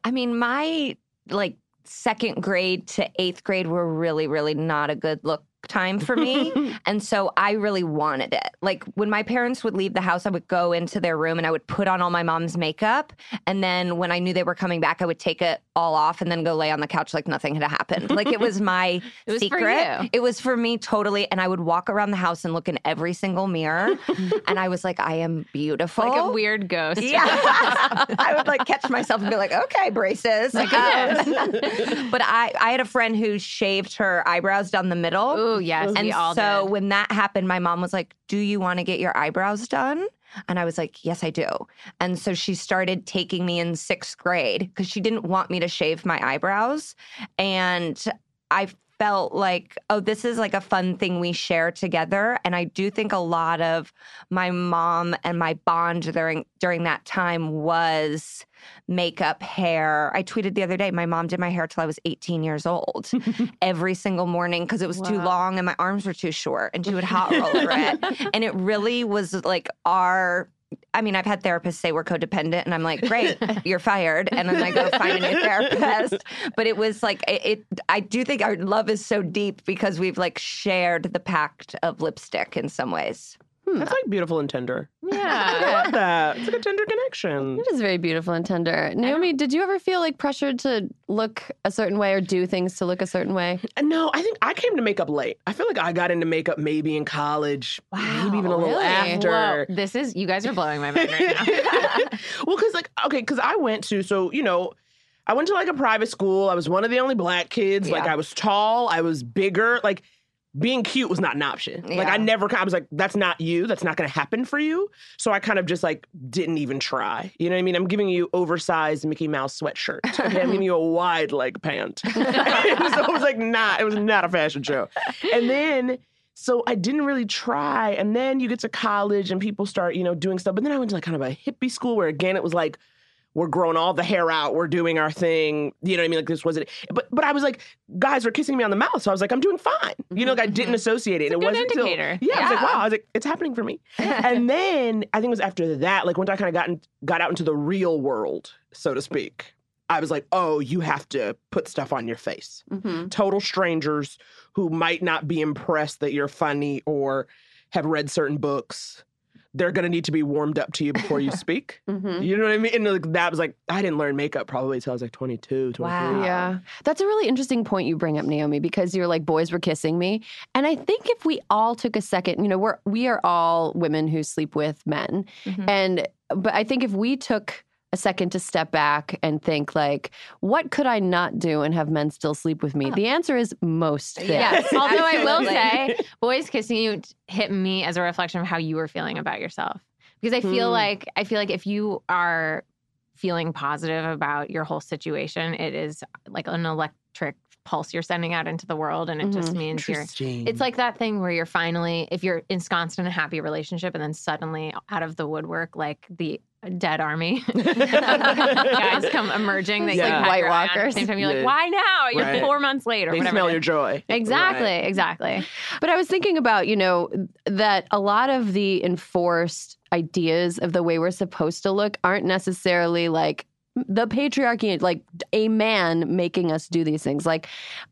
I mean, my like second grade to eighth grade were really, really not a good look time for me. and so I really wanted it. Like when my parents would leave the house, I would go into their room and I would put on all my mom's makeup. And then when I knew they were coming back, I would take it all off and then go lay on the couch like nothing had happened. Like it was my It was secret. It was for me totally. And I would walk around the house and look in every single mirror. and I was like, I am beautiful. Like a weird ghost. Yeah. I would like catch myself and be like, okay, braces. Um, but I, I had a friend who shaved her eyebrows down the middle. Ooh, yes, and so did. when that happened, my mom was like, Do you want to get your eyebrows done? And I was like, Yes, I do. And so she started taking me in sixth grade because she didn't want me to shave my eyebrows. And I felt like, oh, this is like a fun thing we share together. And I do think a lot of my mom and my bond during during that time was makeup, hair. I tweeted the other day, my mom did my hair till I was 18 years old every single morning because it was too long and my arms were too short and she would hot roll over it. And it really was like our I mean, I've had therapists say we're codependent, and I'm like, great, you're fired. And then I go find a new therapist. But it was like, it, it, I do think our love is so deep because we've like shared the pact of lipstick in some ways. Hmm. That's like beautiful and tender. Yeah. I love that. It's like a tender connection. It is very beautiful and tender. Naomi, did you ever feel like pressured to look a certain way or do things to look a certain way? Uh, no, I think I came to makeup late. I feel like I got into makeup maybe in college, maybe even a little really? after. Whoa, this is you guys are blowing my mind right now. well, because like okay, because I went to so you know. I went to like a private school. I was one of the only black kids. Like I was tall, I was bigger. Like being cute was not an option. Like I Yeah. never I was like that's not you. That's not going to happen for you. So I kind of just like didn't even try. You know what I mean? I'm giving you oversized Mickey Mouse sweatshirt. Okay, I'm giving you a wide leg pant. so it was like not it was not a fashion show. And then so I didn't really try. And then you get to college and people start, you know, doing stuff. But then I went to like kind of a hippie school where again it was like we're growing all the hair out, we're doing our thing. You know what I mean? Like this wasn't but but I was like, guys were kissing me on the mouth. So I was like, I'm doing fine. You know, like I didn't associate it. It's a it good wasn't till- indicator. yeah, I was like, wow, I was like, it's happening for me. and then I think it was after that, like once I kind of got in, got out into the real world, so to speak. I was like, oh, you have to put stuff on your face Mm-hmm. total strangers who might not be impressed that you're funny or have read certain books. They're gonna need to be warmed up to you before you speak. Mm-hmm. You know what I mean? And like, that was like, I didn't learn makeup probably until I was like 22, 23. Wow. Yeah. That's a really interesting point you bring up, Naomi, because you're like, boys were kissing me. And I think if we all took a second, you know, we're we are all women who sleep with men. Mhm. And but I think if we took a second to step back and think like, what could I not do and have men still sleep with me? The answer is most things. Yes. Although I will say, boys kissing you hit me as a reflection of how you were feeling about yourself. Because I feel Hmm. like I feel like if you are feeling positive about your whole situation, it is like an electric pulse you're sending out into the world, and it just means you're. It's like that thing where you're finally, if you're ensconced in a happy relationship, and then suddenly out of the woodwork, like the dead army guys come emerging They yeah. you had White your eye on at the Walkers. same time. You're Yeah. like, why now? You're Right. four months late or they whatever. smell your joy. Exactly, Right. exactly. But I was thinking about, you know, that a lot of the enforced ideas of the way we're supposed to look aren't necessarily like the patriarchy, like a man making us do these things. Like,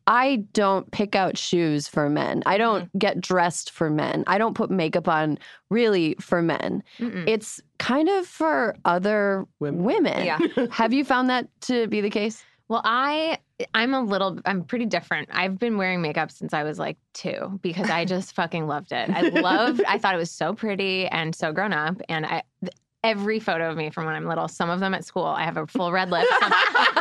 I don't pick out shoes for men. I don't mm-hmm. get dressed for men. I don't put makeup on really for men. Mm-mm. It's kind of for other Women. women. Yeah. Have you found that to be the case? Well, I I'm a little I'm pretty different. I've been wearing makeup since I was like 2 because I just fucking loved it. I loved I thought it was so pretty and so grown up and I th- every photo of me from when I'm little, some of them at school, I have a full red lip.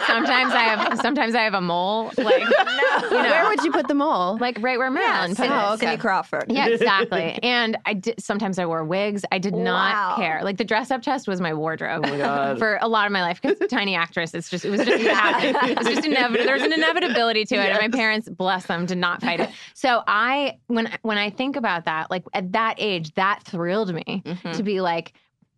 Sometimes I have sometimes I have a mole like you know, Where would you put the mole? like right where Marilyn put Cindy, it. Oh, okay. Cindy Crawford. Yeah, exactly. and I did sometimes I wore wigs. I did not care. Like the dress up chest was my wardrobe Oh my God. for a lot of my life because tiny actress. It's just it was just it was just inevitable. There was an inevitability to it, and my parents, bless them, did not fight it. So I when when I think about that, like at that age, that thrilled me Mhm. to be like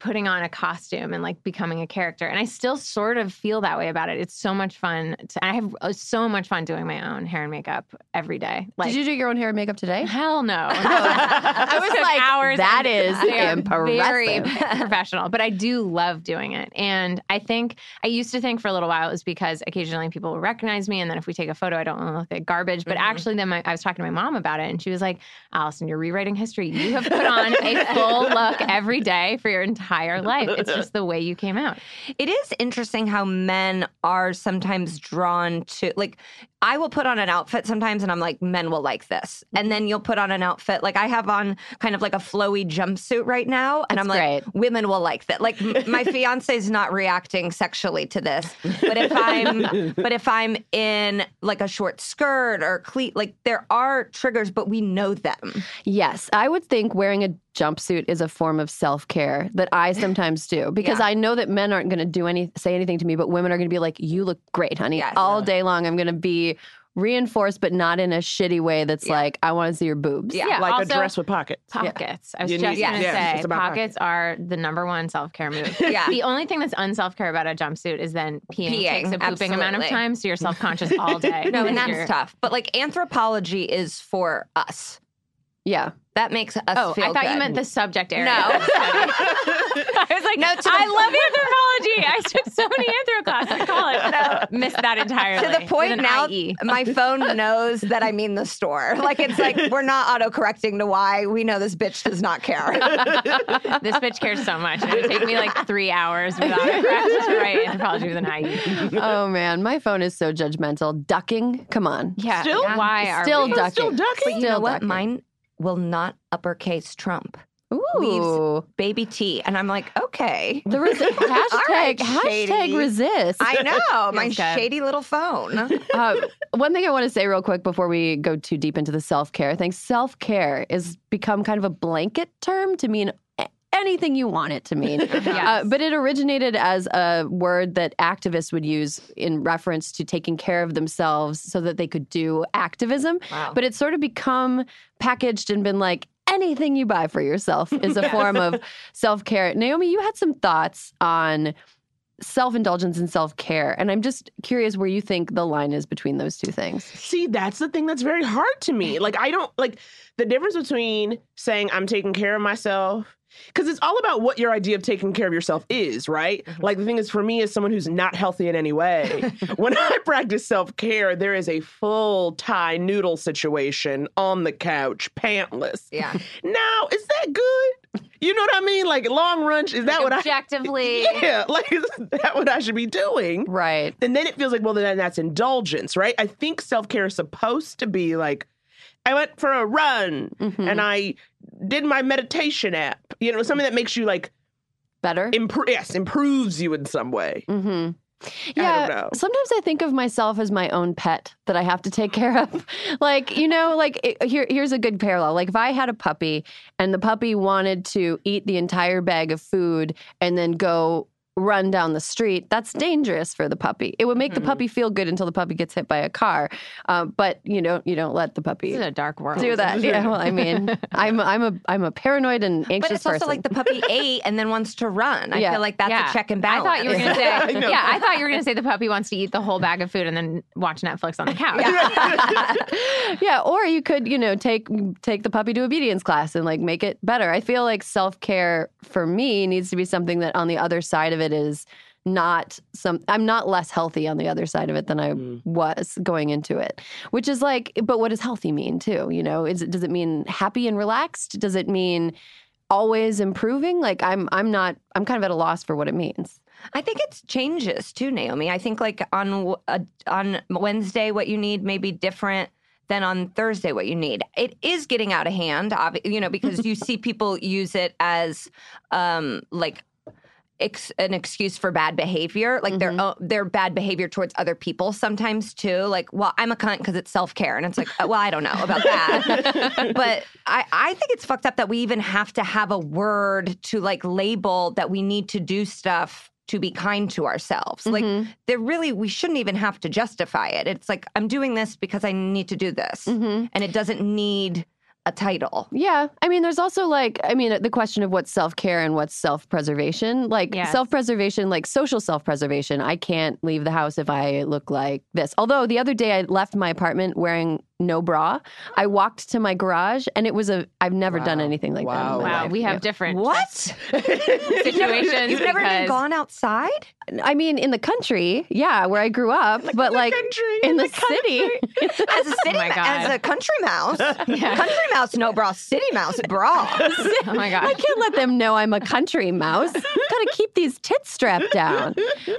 putting on a costume and like becoming a character. And I still sort of feel that way about it. It's so much fun. To, I have uh, so much fun doing my own hair and makeup every day. Like, Did you do your own hair and makeup today? Hell no. I was like, hours that is are Very professional, but I do love doing it. And I think I used to think for a little while it was because occasionally people will recognize me, and then if we take a photo, I don't look like garbage. But actually, then my, I was talking to my mom about it, and she was like, "Allison, you're rewriting history. You have put on a full look every day for your entire life. It's just the way you came out." It is interesting how men are sometimes drawn to like I will put on an outfit sometimes and I'm like men will like this. And then you'll put on an outfit like I have on kind of like a flowy jumpsuit right now and I'm like great. women will like that. Like my fiance is not reacting sexually to this. But if I'm but if I'm in like a short skirt or cleat like there are triggers but we know them. Yes, I would think wearing a jumpsuit is a form of self care that I sometimes do because Yeah. I know that men aren't going to do any say anything to me, but women are going to be like, "You look great, honey." Yes. All day long, I'm going to be reinforced, but not in a shitty way. That's like, "I want to see your boobs." Yeah. like also- a dress with pockets. Pockets. I was You just need- going to yeah, say it's about pockets are the number one self care move. Yeah. The only thing that's unself care about a jumpsuit is then peeing, Peeing, takes a pooping amount of absolutely. time, so you're self conscious all day. No, and that's tough. But like Anthropologie is for us. yeah. That makes us Oh, feel I thought you meant the subject area. No. of the study. I was like, No, to the- I love anthropology. I took so many anthro classes in college. Missed that entirely. to the point now IE. my phone knows that I mean the store. Like it's like we're not auto-correcting to why we know this bitch does not care. this bitch cares so much. It would take me like three hours without a practice to write anthropology with an IE. oh man, my phone is so judgmental. Ducking, come on. Yeah. Still? Why are Still we? ducking. Still ducking? but you know Still what? ducking. Mine will not uppercase Trump. Ooh. Baby T. And I'm like, okay. The hashtag right, hashtag resist. I know. my good. shady little phone. uh, one thing I want to say real quick before we go too deep into the self care thing self care is become kind of a blanket term to mean anything you want it to mean. uh, but it originated as a word that activists would use in reference to taking care of themselves so that they could do activism. Wow. But it's sort of become packaged and been like, anything you buy for yourself is a form of self care. Naomi, you had some thoughts on self indulgence and self care. And I'm just curious where you think the line is between those two things. See, that's the thing that's very hard to me. Like, I don't like the difference between saying I'm taking care of myself. Because it's all about what your idea of taking care of yourself is, right? Like, the thing is, for me, as someone who's not healthy in any way, when I practice self care, there is a full Thai noodle situation on the couch, pantless. Yeah. Now, is that good? You know what I mean? Like, long run, is that what I. Objectively. Yeah, like, is that what I should be doing? Right. And then it feels like, well, then that's indulgence, right? I think self care is supposed to be like, I went for a run Mhm. and I did my meditation app. You know, something that makes you like Better? improve. Yes, improves you in some way. Mm-hmm. I Yeah, don't know. sometimes I think of myself as my own pet that I have to take care of. like, you know, like it, here, here's a good parallel. Like, if I had a puppy and the puppy wanted to eat the entire bag of food and then go run down the street, that's dangerous for the puppy. It would make the Mm-hmm. puppy feel good until the puppy gets hit by a car. Um, but you know, you don't let the puppy This is a dark world. do that. Yeah, well, I mean, I'm I'm a I'm a paranoid and anxious But it's also person. like the puppy ate and then wants to run. I Yeah. feel like that's Yeah. a check and balance. I thought you were going to say, I yeah, I thought you were going to say the puppy wants to eat the whole bag of food and then watch Netflix on the couch. yeah, or you could, you know, take take the puppy to obedience class and like make it better. I feel like self care for me needs to be something that on the other side of it is not some. I'm not less healthy on the other side of it than I was going into it. Which is like, but what does healthy mean too? You know, is it does it mean happy and relaxed? Does it mean always improving? Like I'm I'm not. I'm kind of at a loss for what it means. I think it changes too, Naomi. I think like on uh, on Wednesday, what you need may be different than on Thursday what you need. It is getting out of hand, obvi- you know, because you see people use it as um, like. Ex- an excuse for bad behavior, like their own, their bad behavior towards other people sometimes too. Like, well, I'm a cunt because it's self care, and it's like, uh, well, I don't know about that, but I I think it's fucked up that we even have to have a word to like label that we need to do stuff to be kind to ourselves. Like, there really we shouldn't even have to justify it. It's like I'm doing this because I need to do this, Mm-hmm. and it doesn't need a title. Yeah. I mean, there's also like, I mean, the question of what's self care and what's self preservation. Like, Yes. self preservation, like social self preservation. I can't leave the house if I look like this. Although the other day I left my apartment wearing no bra. I walked to my garage and it was a, I've never done anything like that. Wow. in my Wow, life. we have Yeah. different What? situations. You've never even gone outside? I mean, in the country, yeah, where I grew up, but like country, in in the, the city. As a city, my ma- as a country mouse, Yeah. country mouse no bra, city mouse bra. Oh my god, I can't let them know I'm a country mouse. Got to keep these tits strapped down.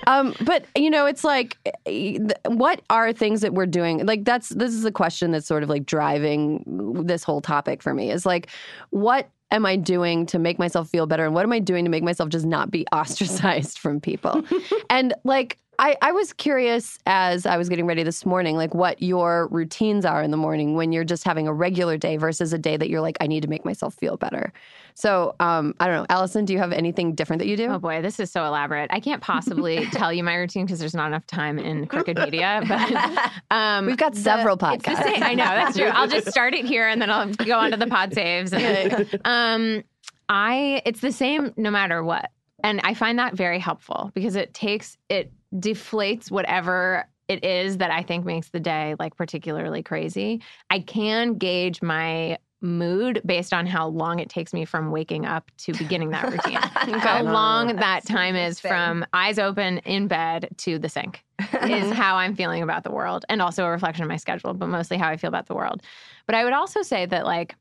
Um, but you know, it's like, eh, what are things that we're doing? Like that's this is the question that's sort of like driving this whole topic for me. Is like, what am I doing to make myself feel better, and what am I doing to make myself just not be ostracized from people? and like. I, I was curious as I was getting ready this morning, like what your routines are in the morning when you're just having a regular day versus a day that you're like, I need to make myself feel better. So um, I don't know, Allison, do you have anything different that you do? Oh boy, this is so elaborate. I can't possibly tell you my routine because there's not enough time in crooked media. But um, We've got several the podcasts. I know that's true. I'll just start it here and then I'll go on to the pod saves. And, um, I it's the same no matter what, and I find that very helpful because it takes it deflates whatever it is that I think makes the day like particularly crazy. I can gauge my mood based on how long it takes me from waking up to beginning that routine. How long that time is from eyes open in bed to the sink is how I'm feeling about the world and also a reflection of my schedule, but mostly how I feel about the world. But I would also say that like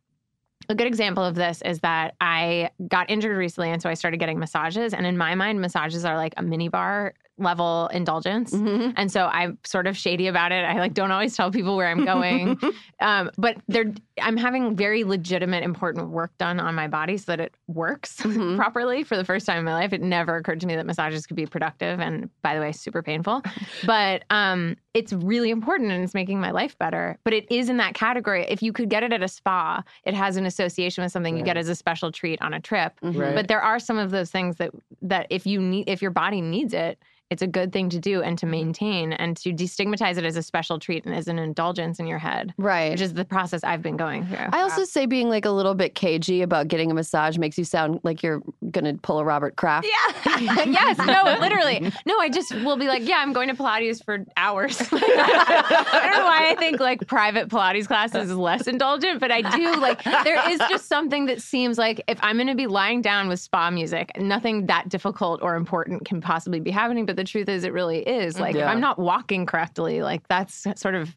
a good example of this is that I got injured recently and so I started getting massages and in my mind massages are like a mini bar level indulgence. Mhm. And so I'm sort of shady about it. I like don't always tell people where I'm going. um, but they're I'm having very legitimate, important work done on my body so that it works Mhm. properly for the first time in my life. It never occurred to me that massages could be productive and by the way, super painful. But um, it's really important and it's making my life better. But it is in that category. If you could get it at a spa, it has an association with something you get as a special treat on a trip. Mm-hmm. Right. But there are some of those things that that if you need if your body needs it, it's a good thing to do and to mm-hmm. maintain and to destigmatize it as a special treat and as an indulgence in your head, Right. which is the process I've been going through. I also say being like a little bit cagey about getting a massage makes you sound like you're going to pull a Robert Kraft. Yeah. yes, no, literally. No, I just will be like, yeah, I'm going to Pilates for hours. I don't know why I think like private Pilates classes is less indulgent, but I do like there is just something that seems like if I'm going to be lying down with spa music, nothing that difficult or important can possibly be happening. But the truth is, it really is. Like if I'm not walking correctly, like that's sort of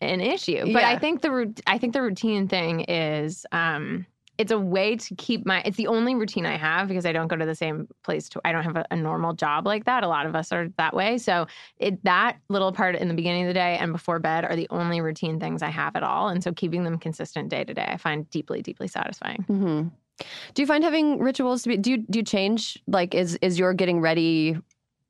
an issue. But I think the I think the routine thing is um it's a way to keep my it's the only routine I have because I don't go to the same place to I don't have a, a normal job like that. A lot of us are that way. So it that little part in the beginning of the day and before bed are the only routine things I have at all. And so keeping them consistent day to day I find deeply, deeply satisfying. hmm Do you find having rituals to be? Do you do you change? Like, is is your getting ready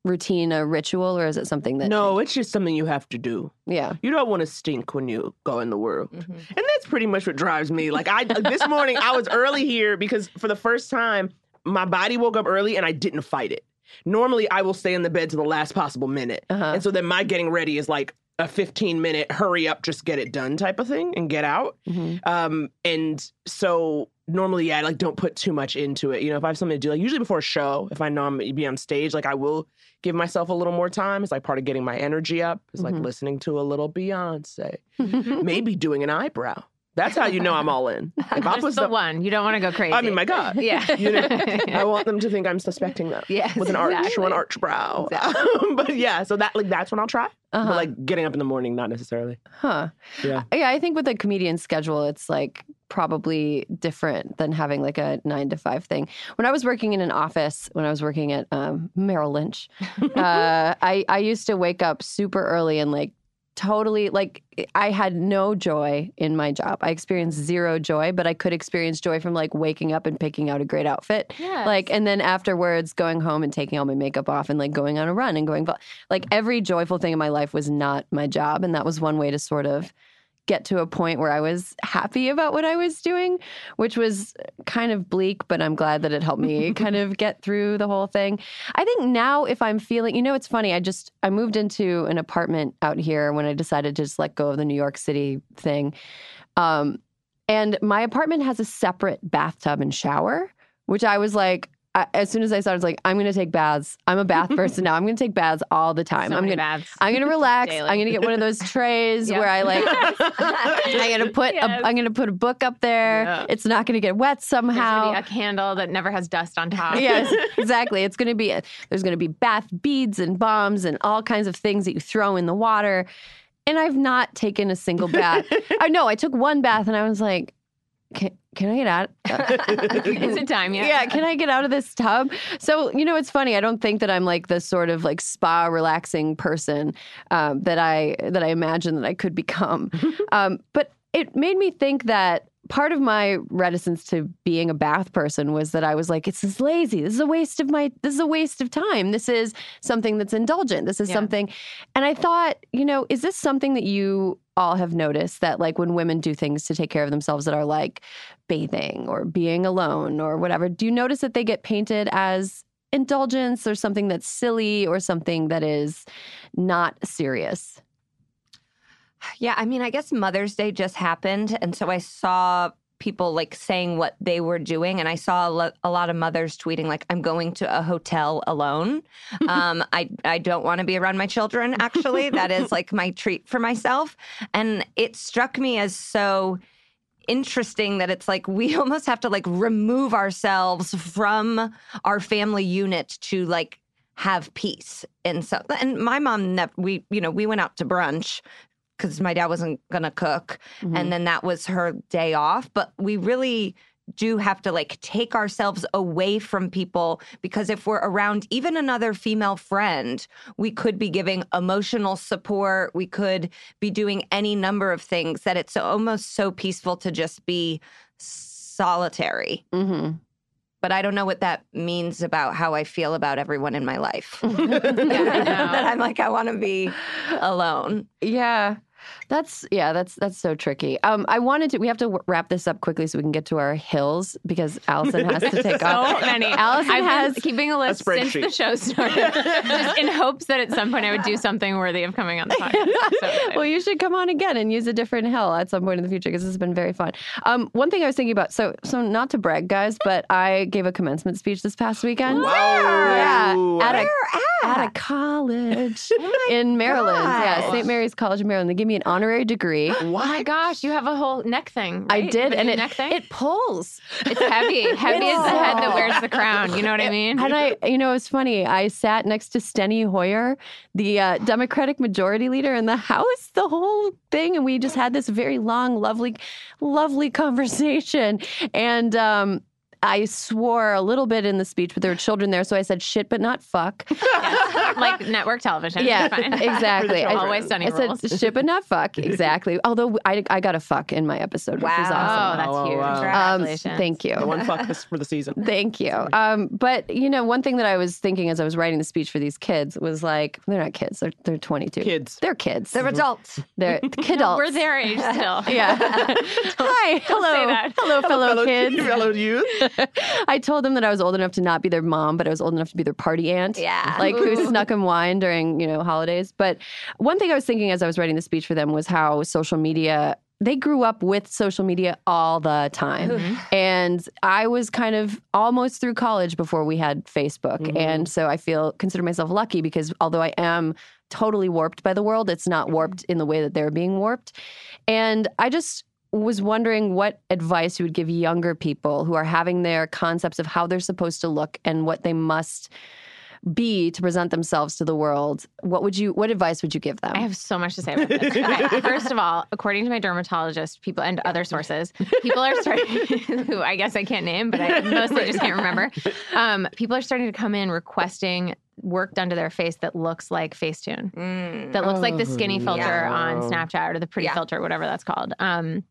routine a ritual, or is it something that? no, it's just something you have to do. Yeah. You don't want to stink when you go in the world. Mm-hmm. And that's pretty much what drives me. Like I this morning I was early here because for the first time my body woke up early and I didn't fight it. Normally I will stay in the bed to the last possible minute. Uh-huh. And so then my getting ready is like a 15 minute hurry up just get it done type of thing and get out. Mhm. Um and so normally yeah, I like don't put too much into it. You know, if I have something to do, like usually before a show, if I know I'm gonna be on stage, like I will give myself a little more time. It's like part of getting my energy up. It's like Mhm. listening to a little Beyonce. Maybe doing an eyebrow. That's how you know I'm all in. If I Just put the one. You don't want to go crazy. I mean, my God. Yeah. You know, I want them to think I'm suspecting them Yes, with an arch or exactly. an arch brow. but yeah, so that like that's when I'll try. Uh-huh. But like getting up in the morning, not necessarily. Huh. Yeah. Yeah. I think with a comedian schedule, it's like probably different than having like a nine to five thing. When I was working in an office, when I was working at um, Merrill Lynch, uh, I, I used to wake up super early and like totally like I had no joy in my job. I experienced zero joy, but I could experience joy from like waking up and picking out a great outfit. Yes. Like, and then afterwards going home and taking all my makeup off and like going on a run and going, like every joyful thing in my life was not my job. And that was one way to sort of get to a point where I was happy about what I was doing, which was kind of bleak, but I'm glad that it helped me kind of get through the whole thing. I think now if I'm feeling, you know, it's funny. I just, I moved into an apartment out here when I decided to just let go of the New York City thing. Um, And my apartment has a separate bathtub and shower, which I was like, I, as soon as I saw it, I was like, I'm going to take baths. I'm a bath person now. I'm going to take baths all the time. So I'm gonna, baths. I'm gonna relax. Daily. I'm gonna get one of those trays Yep. where I like. I'm gonna put. Yes. A, I'm gonna put a book up there. It's not gonna get wet somehow. be a candle that never has dust on top. yes, exactly. It's going to be, there's going to be bath beads and bombs and all kinds of things that you throw in the water. And I've not taken a single bath. I know I took one bath and I was like, can, can I get out? Is it time yet? yeah, can I get out of this tub? So, you know, it's funny. I don't think that I'm like the sort of like spa relaxing person um, that I that I imagine that I could become. um, but it made me think that part of my reticence to being a bath person was that I was like, it's just lazy. This is a waste of my. This is a waste of time. This is something that's indulgent. This is Yeah. something. And I thought, you know, is this something that you all have noticed that like when women do things to take care of themselves that are like bathing or being alone or whatever, do you notice that they get painted as indulgence or something that's silly or something that is not serious? Yeah, I mean, I guess Mother's Day just happened. And so I saw people like saying what they were doing. And I saw a, lo- a lot of mothers tweeting, like, I'm going to a hotel alone. um, I, I don't want to be around my children, actually. that is like my treat for myself. And it struck me as so interesting that it's like we almost have to like remove ourselves from our family unit to like have peace and so and my mom we you know we went out to brunch because my dad wasn't gonna cook and then that was her day off but we really do have to like take ourselves away from people because if we're around even another female friend we could be giving emotional support we could be doing any number of things that it's almost so peaceful to just be solitary Mm-hmm. but i don't know what that means about how i feel about everyone in my life know. that i'm like i want to be alone Yeah. That's yeah, that's that's so tricky. Um, I wanted to. We have to w- wrap this up quickly so we can get to our hills because Allison has to take off. So off. many. Allison I've has been keeping a list since the show started, just in hopes that at some point I would do something worthy of coming on the podcast. So well, you should come on again and use a different hill at some point in the future because this has been very fun. Um, one thing I was thinking about, so so not to brag, guys, but I gave a commencement speech this past weekend. Wow. Yeah, at a at a college in Maryland. Yeah. St. Mary's College in Maryland. They gave me an honorary degree. oh my gosh, you have a whole neck thing. I did, You and it neck thing. it pulls. it's heavy, heavy as the head that wears the crown. You know what I mean? And I, you know, it's funny. I sat next to Steny Hoyer, the uh, Democratic Majority Leader in the House, the whole thing, and we just had this very long, lovely, lovely conversation. And um, I swore a little bit in the speech, but there were children there, so I said shit, but not fuck. like network television. yeah, exactly. I- Always sunny I rules. said shit, but not fuck. Exactly. Although I, I got a fuck in my episode, which was awesome. Oh, that's huge. wow, wow. Um, Congratulations. thank you. The one fuck this for the season. Thank you. Um, but you know, one thing that I was thinking as I was writing the speech for these kids was like, they're not kids. They're they're 22. Kids. They're kids. they're adults They're kidults. We're their age still. Yeah. Hi. Hello. say that. Hello, fellow, kids. Fellow youth. I told them that I was old enough to not be their mom, but I was old enough to be their party aunt. Yeah. Like who snuck them wine during, you know, holidays. But one thing I was thinking as I was writing the speech for them was how social media they grew up with social media all the time. Mm-hmm. And I was kind of almost through college before we had Facebook. Mm-hmm. And so I feel consider myself lucky because although I am totally warped by the world, it's not mm-hmm. warped in the way that they're being warped. And I just was wondering what advice you would give younger people who are having their concepts of how they're supposed to look and what they must be to present themselves to the world. What would you what advice would you give them? I have so much to say about this. Okay, first of all, according to my dermatologist, people and other sources, people are starting who I guess I can't name, but I mostly just can't remember. Um, people are starting to come in requesting work done to their face that looks like Facetune, that looks like the skinny filter on Snapchat or the pretty Yeah. filter, whatever that's called. Um,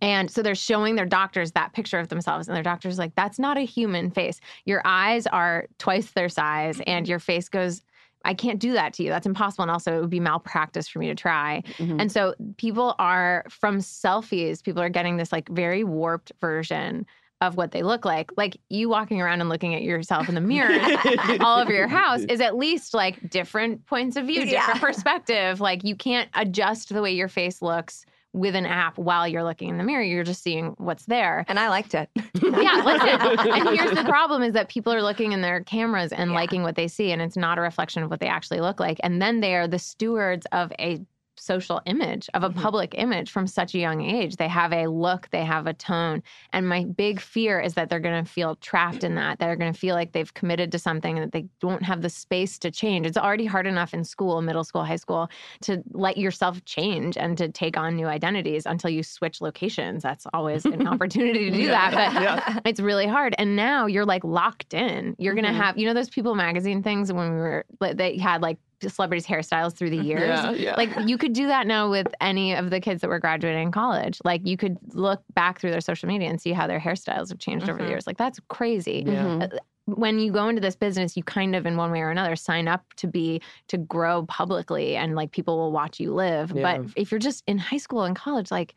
and so they're showing their doctors that picture of themselves, and their doctor's like, "That's not a human face. Your eyes are twice their size, and your face goes." I can't do that to you. That's impossible. And also, it would be malpractice for me to try. Mhm. And so, people are from selfies, people are getting this like very warped version of what they look like. Like you walking around and looking at yourself in the mirror all over your house is at least like different points of view, Yeah. different perspective. Like you can't adjust the way your face looks with an app while you're looking in the mirror. You're just seeing what's there. And I liked it. yeah, listen. and here's the problem is that people are looking in their cameras and liking what they see and it's not a reflection of what they actually look like. And then they are the stewards of a social image, of a Mm-hmm. public image from such a young age. They have a look, they have a tone. And my big fear is that they're going to feel trapped in that. They're going to feel like they've committed to something and that they don't have the space to change. It's already hard enough in school, middle school, high school, to let yourself change and to take on new identities until you switch locations. That's always an opportunity to do that. But it's really hard. And now you're like locked in. You're going to have, you know, those People magazine things when we were, they had like, celebrities hairstyles through the years. Yeah, yeah. like you could do that now with any of the kids that were graduating college. Like you could look back through their social media and see how their hairstyles have changed over the years. Like that's crazy. Yeah. Uh, when you go into this business you kind of in one way or another sign up to be to grow publicly and like people will watch you live. Yeah. but if you're just in high school and college like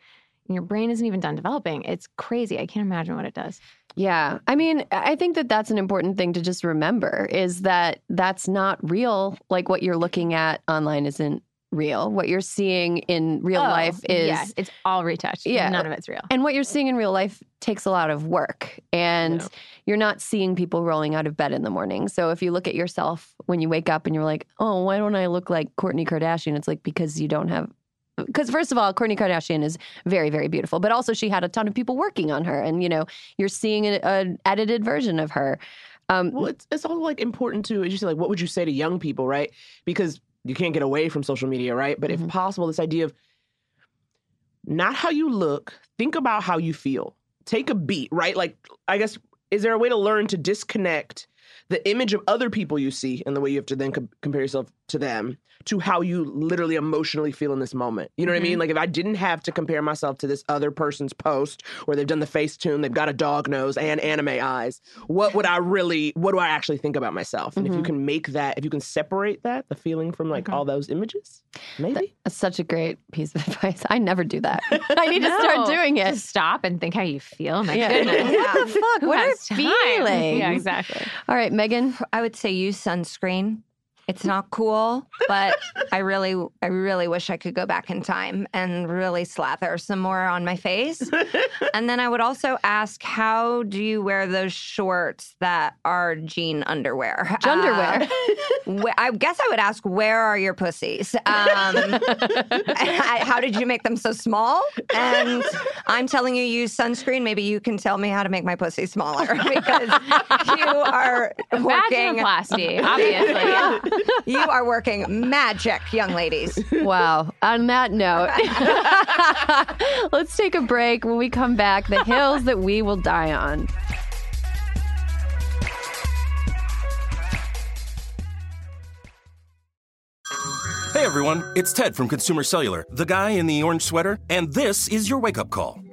your brain isn't even done developing. It's crazy. I can't imagine what it does Yeah. I mean, I think that that's an important thing to just remember is that that's not real. Like what you're looking at online isn't real. What you're seeing in real Oh, life is yeah, it's all retouched Yeah. none of it's real and what you're seeing in real life takes a lot of work and Yeah. you're not seeing people rolling out of bed in the morning. So if you look at yourself when you wake up and you're like, "Oh, why don't I look like Kourtney Kardashian?" It's like because you don't have because first of all, Kourtney Kardashian is very, very beautiful, but also she had a ton of people working on her, and you know you're seeing an, an edited version of her. Um, Well, it's it's all like important to as you say, like what would you say to young people, right? Because you can't get away from social media, right? But Mhm. if possible, this idea of not how you look, think about how you feel. Take a beat, right? Like I guess is there a way to learn to disconnect the image of other people you see and the way you have to then com- compare yourself to them to how you literally emotionally feel in this moment. You know what I mean? Like if I didn't have to compare myself to this other person's post where they've done the face tune, they've got a dog nose and anime eyes, what would I really what do I actually think about myself? And if you Mhm. can make that, if you can separate that, the feeling from like all those images, maybe. that's such a great piece of advice. I never do that. I need to start doing it. Just stop and think how you feel. My Yeah. goodness. What the fuck? Who What are has time? feelings? Yeah, exactly. All right, Megan. I would say use sunscreen. It's not cool, but I really, I really wish I could go back in time and really slather some more on my face. and then I would also ask, how do you wear those shorts that are jean underwear? Underwear. Uh, I guess I would ask, where are your pussies? Um, I- how did you make them so small? And I'm telling you, use sunscreen. Maybe you can tell me how to make my pussy smaller because you are working. Vaginoplasty, obviously. You are working magic, young ladies. Wow. On that note, let's take a break. When we come back, the hills that we will die on. Hey everyone, it's Ted from Consumer Cellular, the guy in the orange sweater, and this is your wake up call.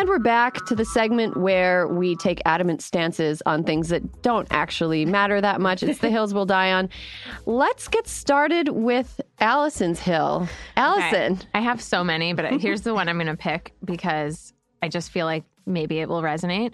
And we're back to the segment where we take adamant stances on things that don't actually matter that much. It's the hills we'll die on. Let's get started with Allison's hill. Allison. Okay. I have so many, but here's the one I'm going to pick because I just feel like maybe it will resonate.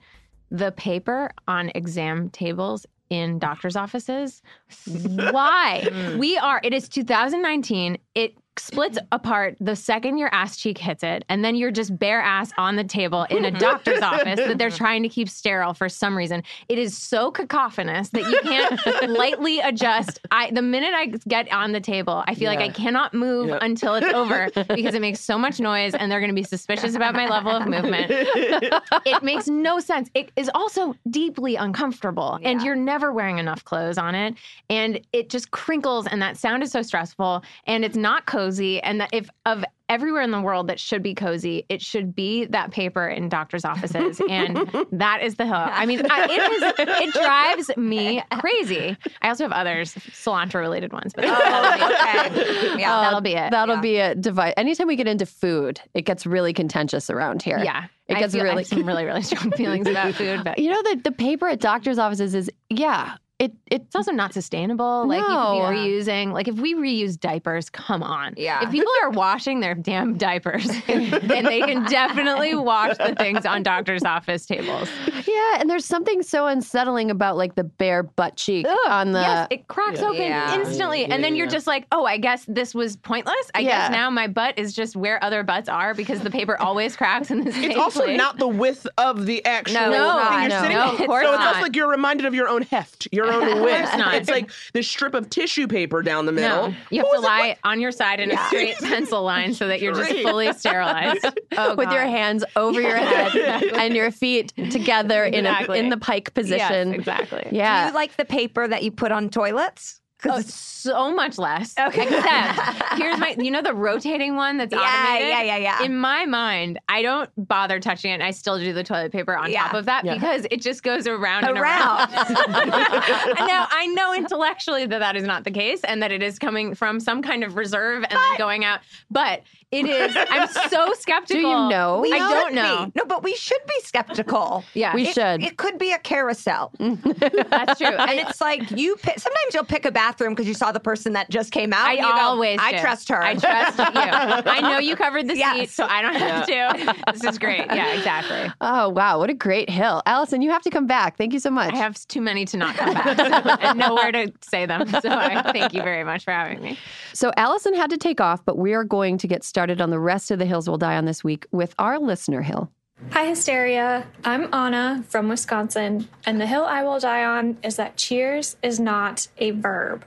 The paper on exam tables in doctor's offices. Why? Hmm. we are, it is 2019. It splits apart the second your ass cheek hits it, and then you're just bare ass on the table in a doctor's office that they're trying to keep sterile for some reason. It is so cacophonous that you can't lightly adjust. I the minute I get on the table, I feel like I cannot move Yep. until it's over because it makes so much noise, and they're going to be suspicious about my level of movement. it makes no sense. It is also deeply uncomfortable, and you're never wearing enough clothes on it, and it just crinkles, and that sound is so stressful, and it's not cozy. And that if of everywhere in the world that should be cozy, it should be that paper in doctors' offices, and that is the hill. I mean, I, it is. It drives me crazy. I also have others, cilantro related ones, but okay. yeah, um, that'll be it. That'll be a divide. Anytime we get into food, it gets really contentious around here. Yeah. It I gets feel- I really have some really, really strong feelings about food, but You know the the paper at doctors' offices is yeah. It it it's also not sustainable. Like you could be reusing. Like if we reuse diapers, come on. Yeah. If people are washing their damn diapers, then they can definitely wash the things on doctors' office tables. yeah, and there's something so unsettling about like the bare butt cheek on the yes, it cracks open Yeah. instantly, and then you're just like, oh, I guess this was pointless. I Yeah. guess now my butt is just where other butts are because the paper always cracks in the same It's also place. not the width of the actual No, it's thing not. you're No. sitting No, on. of course so it's not. also like you're reminded of your own heft, your own width. not. It's like this strip of tissue paper down the middle. No, you have to lie on your side in a straight pencil line so that you're just fully sterilized. Oh, with your hands over your head and your feet together in a, in the pike position. Yes, exactly. Yeah. Do you like the paper that you put on toilets? Oh, so much less. Okay. Except here's my you know the rotating one that's Yeah, automated? yeah, yeah, yeah. In my mind, I don't bother touching it I still do the toilet paper on Yeah. top of that Yeah. because it just goes around, and Around. around. and now I know intellectually that that is not the case and that it is coming from some kind of reserve and then going out. But it is I'm so skeptical. Do you know? We I don't be. know. No, but we should be skeptical. Yeah. We It- should. It could be a carousel. That's true. And it's like you pick, sometimes you'll pick a bathroom because you saw the person that just came out. I and you go, always I do. trust her. I trust you. I know you covered the Yes. seat, so I don't have to. This is great. Yeah, exactly. Oh wow, what a great hill. Allison, you have to come back. Thank you so much. I have too many to not come back so, and nowhere to say them. So I thank you very much for having me. So Allison had to take off, but we are going to get started on the rest of the hills we'll die on this week with our listener hill. Hi, Hysteria. I'm Anna from Wisconsin, and the hill I will die on is that cheers is not a verb.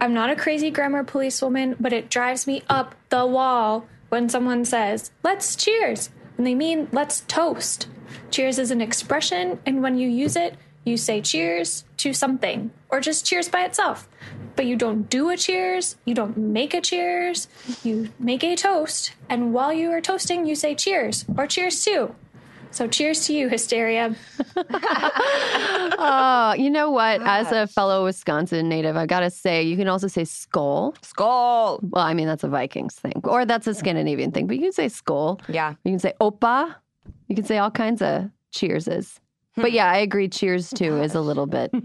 I'm not a crazy grammar policewoman, but it drives me up the wall when someone says, let's cheers, when they mean let's toast. Cheers is an expression, and when you use it, you say cheers to something, or just cheers by itself. But you don't do a cheers, you don't make a cheers, you make a toast, and while you are toasting, you say cheers, or cheers to. So cheers to you, Hysteria. Oh, you know what? As a fellow Wisconsin native, I gotta say, you can also say skull. Skull. Well, I mean, that's a Vikings thing, or that's a Scandinavian thing, but you can say skull. Yeah. You can say opa. You can say all kinds of cheerses. But yeah, I agree. Cheers too is a little bit.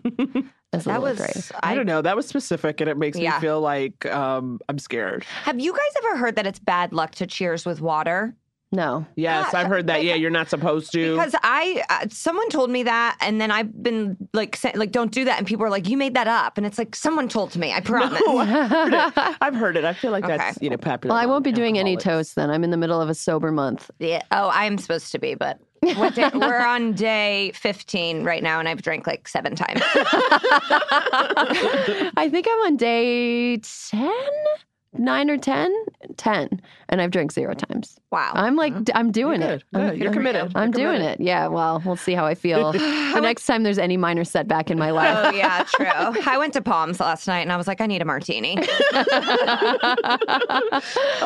Is That was. great. I don't know. That was specific, and it makes Yeah. me feel like um, I'm scared. Have you guys ever heard that it's bad luck to cheers with water? No. Yes, Gosh, I've heard that. Yeah, you're not supposed to. Because I, uh, someone told me that, and then I've been like, say, like, don't do that, and people are like, you made that up, and it's like someone told to me. I promise. No, I've heard it. I've heard it. I feel like that's you know popular. Well, I won't be doing any alcoholics. toast then. I'm in the middle of a sober month. Yeah. Oh, I'm supposed to be, but what day, we're on day 15 right now, and I've drank like seven times. I think I'm on day 10, 9 or 10, 10. And and I've drank zero times. Wow. I'm like, mm-hmm. I'm doing You're it. good. I'm, You're committed. I'm You're doing committed. it. Yeah. Well, we'll see how I feel the next time there's any minor setback in my oh, life. Oh yeah, true. I went to Palms last night and I was like, I need a martini.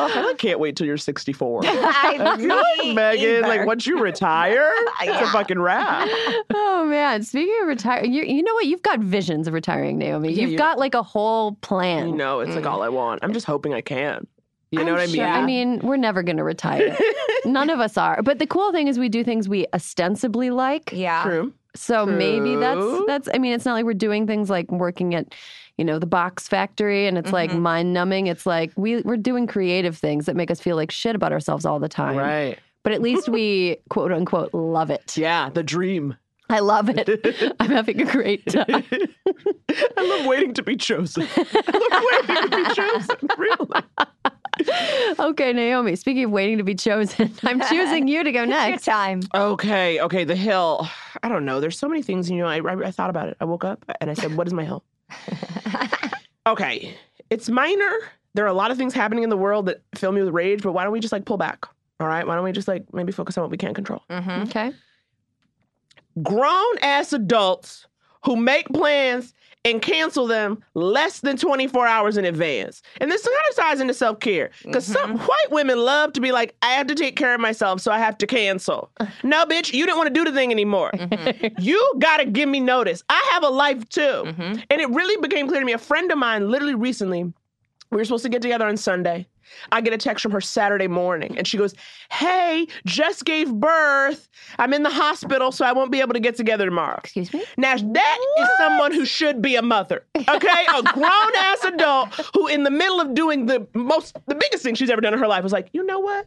Oh, I can't wait till you're 64. I You know what, me Megan, like once you retire, it's a fucking wrap. Oh man! Speaking of retire, you, you know what? You've got visions of retiring, Naomi. Yeah, You've you- got like a whole plan. You know, it's like mm. all I want. I'm just hoping I can. You know I'm what I mean? sure- I mean, we're never going to retire. None of us are. But the cool thing is, we do things we ostensibly like. Yeah. True. So maybe that's that's. I mean, it's not like we're doing things like working at, you know, the box factory, and it's like mm-hmm. mind numbing. It's like we we're doing creative things that make us feel like shit about ourselves all the time. Right. But at least we quote unquote love it. Yeah, the dream. I love it. I'm having a great time. I love waiting to be chosen. I love waiting to be chosen. Really. okay, Naomi. Speaking of waiting to be chosen, I'm choosing you to go Your next. time. Okay, okay, the hill. I don't know. There's so many things, you know. I, I, I thought about it. I woke up and I said, What is my hill? okay, it's minor. There are a lot of things happening in the world that fill me with rage, but why don't we just like pull back? All right, why don't we just like maybe focus on what we can control? Mm-hmm. Okay. Grown ass adults who make plans and cancel them less than 24 hours in advance. And this kind of ties into self care because some mm-hmm. white women love to be like, I have to take care of myself, so I have to cancel. no, bitch, you didn't want to do the thing anymore. Mm-hmm. you got to give me notice. I have a life too. Mm-hmm. And it really became clear to me. A friend of mine, literally recently, we were supposed to get together on Sunday. I get a text from her Saturday morning, and she goes, Hey, just gave birth. I'm in the hospital, so I won't be able to get together tomorrow. Excuse me? Now, that is someone who should be a mother, okay? a grown ass adult who, in the middle of doing the most, the biggest thing she's ever done in her life, was like, You know what?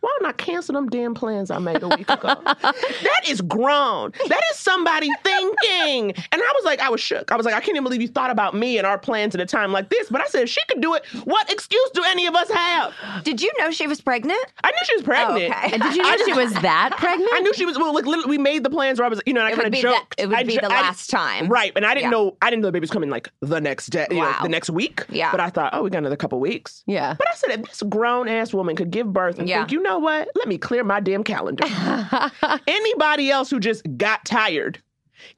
Why don't I cancel them damn plans I made a week ago? that is grown. That is somebody thinking. And I was like, I was shook. I was like, I can't even believe you thought about me and our plans at a time like this. But I said, if she could do it, what excuse do any of us have? Did you know she was pregnant? I knew she was pregnant. Oh, okay. And did you know she was that pregnant? I knew she was. Well, like literally, we made the plans where I was, you know, and I kind of be the- joked. it would I be the I didn't- last time. right? And I didn't Yeah. know. I didn't know the baby was coming like the next day, you know, the next week. Yeah. But I thought, oh, we got another couple weeks. Yeah. But I said, if this grown ass woman could give birth and Yeah. think, you know what? Let me clear my damn calendar. Anybody else who just got tired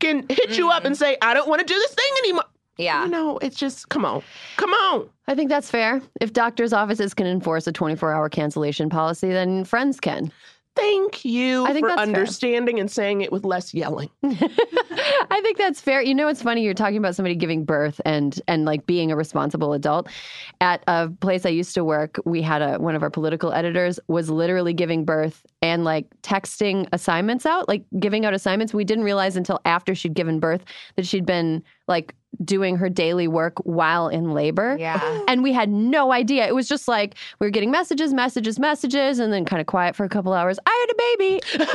can hit you up and say, I don't want to do this thing anymore. Mm-hmm. Yeah. You know, it's just come on, come on. I think that's fair. If doctors' offices can enforce a 24 hour cancellation policy, then friends can. Thank you for that's fair. understanding and saying it with less yelling. I think that's fair. You know, it's funny. You're talking about somebody giving birth and and like being a responsible adult. At a place I used to work, we had a one of our political editors was literally giving birth and like texting assignments out, like giving out assignments. We didn't realize until after she'd given birth that she'd been like doing her daily work while in labor. Yeah. And we had no idea. It was just like we were getting messages, messages, messages, and then kind of quiet for a couple hours. I had a baby.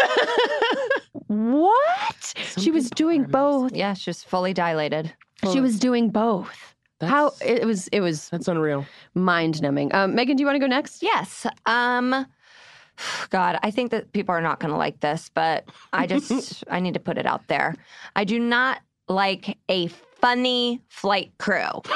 what? she was doing both. Yeah, she was fully dilated. She was doing both. How it was it was That's unreal. mind numbing. Um, Megan, do you want to go next? Yes. Um God, I think that people are not going to like this, but I just I need to put it out there. I do not like a funny flight crew.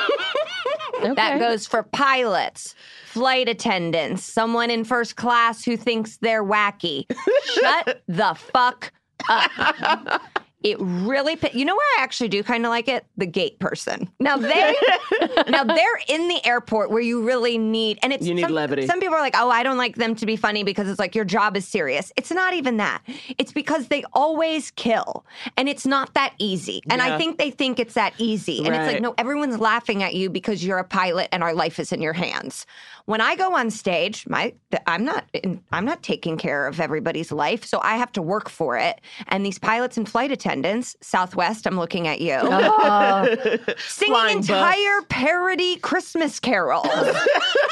That goes for pilots, flight attendants, someone in first class who thinks they're wacky. Shut the fuck up. It really, you know where I actually do kind of like it? The gate person. Now they, now they're in the airport where you really need, and it's You need some, levity. Some people are like, oh, I don't like them to be funny because it's like your job is serious. It's not even that. It's because they always kill, and it's not that easy. And I think they think it's that easy, and it's like, no, everyone's laughing at you because you're a pilot and our life is in your hands. When I go on stage, my I'm not in, I'm not taking care of everybody's life, so I have to work for it. And these pilots and flight attendants, Southwest, I'm looking at you, oh. singing Flying bus. entire parody Christmas carols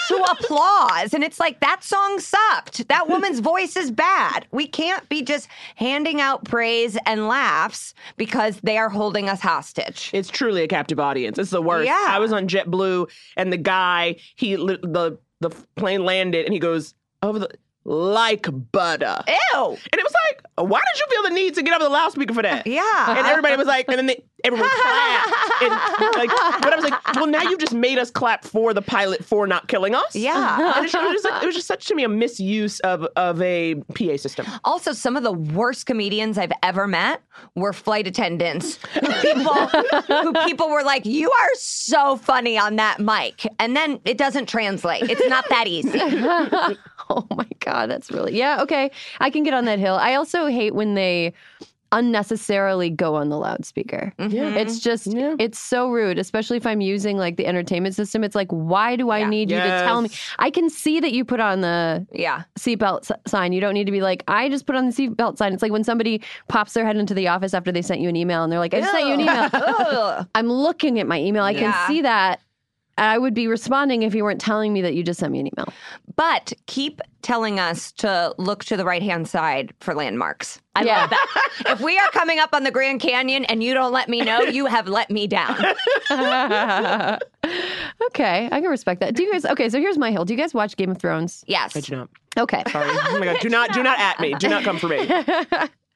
to applause, and it's like that song sucked. That woman's voice is bad. We can't be just handing out praise and laughs because they are holding us hostage. It's truly a captive audience. It's the worst. Yeah. I was on JetBlue, and the guy, he the the plane landed, and he goes over the like butter, Ew. and it was like, why did you feel the need to get over the loudspeaker for that? Yeah. And everybody was like, and then they, everyone clapped. And like, but I was like, well, now you've just made us clap for the pilot for not killing us. Yeah. And it, was just like, it was just such to me a misuse of of a PA system. Also, some of the worst comedians I've ever met were flight attendants. People, who people were like, "You are so funny on that mic," and then it doesn't translate. It's not that easy. oh my god, that's really yeah. Okay, I can get on that hill. I also hate when they unnecessarily go on the loudspeaker. Mm-hmm. Yeah. It's just it's so rude, especially if I'm using like the entertainment system. It's like, why do I need you to tell me? I can see that you put on the Yeah. seatbelt s- sign. You don't need to be like, I just put on the seatbelt sign. It's like when somebody pops their head into the office after they sent you an email and they're like, I just sent you an email. I'm looking at my email. I Yeah. can see that. I would be responding if you weren't telling me that you just sent me an email. But keep telling us to look to the right hand side for landmarks. I Yeah. love that. if we are coming up on the Grand Canyon and you don't let me know, you have let me down. okay, I can respect that. Do you guys? Okay, so here's my hill. Do you guys watch Game of Thrones? Yes. I do not. Okay. Sorry. Oh my god. Do not do not at me. Do not come for me.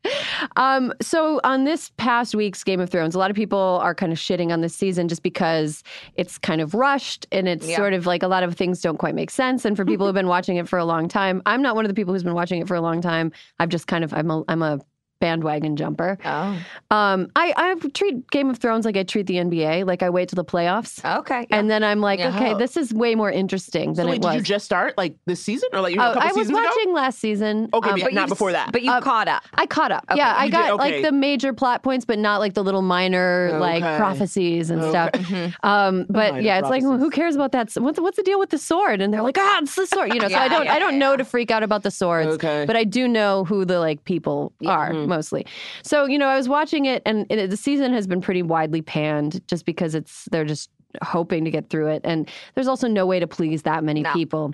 Um, so on this past week's Game of Thrones, a lot of people are kind of shitting on this season just because it's kind of rushed and it's Yeah. sort of like a lot of things don't quite make sense. And for people who've been watching it for a long time, I'm not one of the people who's been watching it for a long time. I've just kind of I'm a I'm a bandwagon jumper. Oh. Um, I I treat Game of Thrones like I treat the NBA. Like I wait till the playoffs. Okay. And then I'm like, Yeah. okay, this is way more interesting than So wait, it did was. you just start like this season or like you know, Oh, a couple I was watching ago? last season. Okay, um, but not you've- before that. But you Uh, caught up. I caught up. Okay. Yeah, I You did? got Okay. like the major plot points, but not like the little minor like prophecies and stuff. Mm-hmm. Um, but minor yeah, it's like well, who cares about that? What's what's the deal with the sword? And they're like, ah, it's the sword. You know, so I don't yeah, I don't yeah, know to freak out about the swords. Okay. But I do know who the like people are Mm-hmm. Mostly. So you know, I was watching it, and it, the season has been pretty widely panned just because it's they're just hoping to get through it and there's also no way to please that many No. people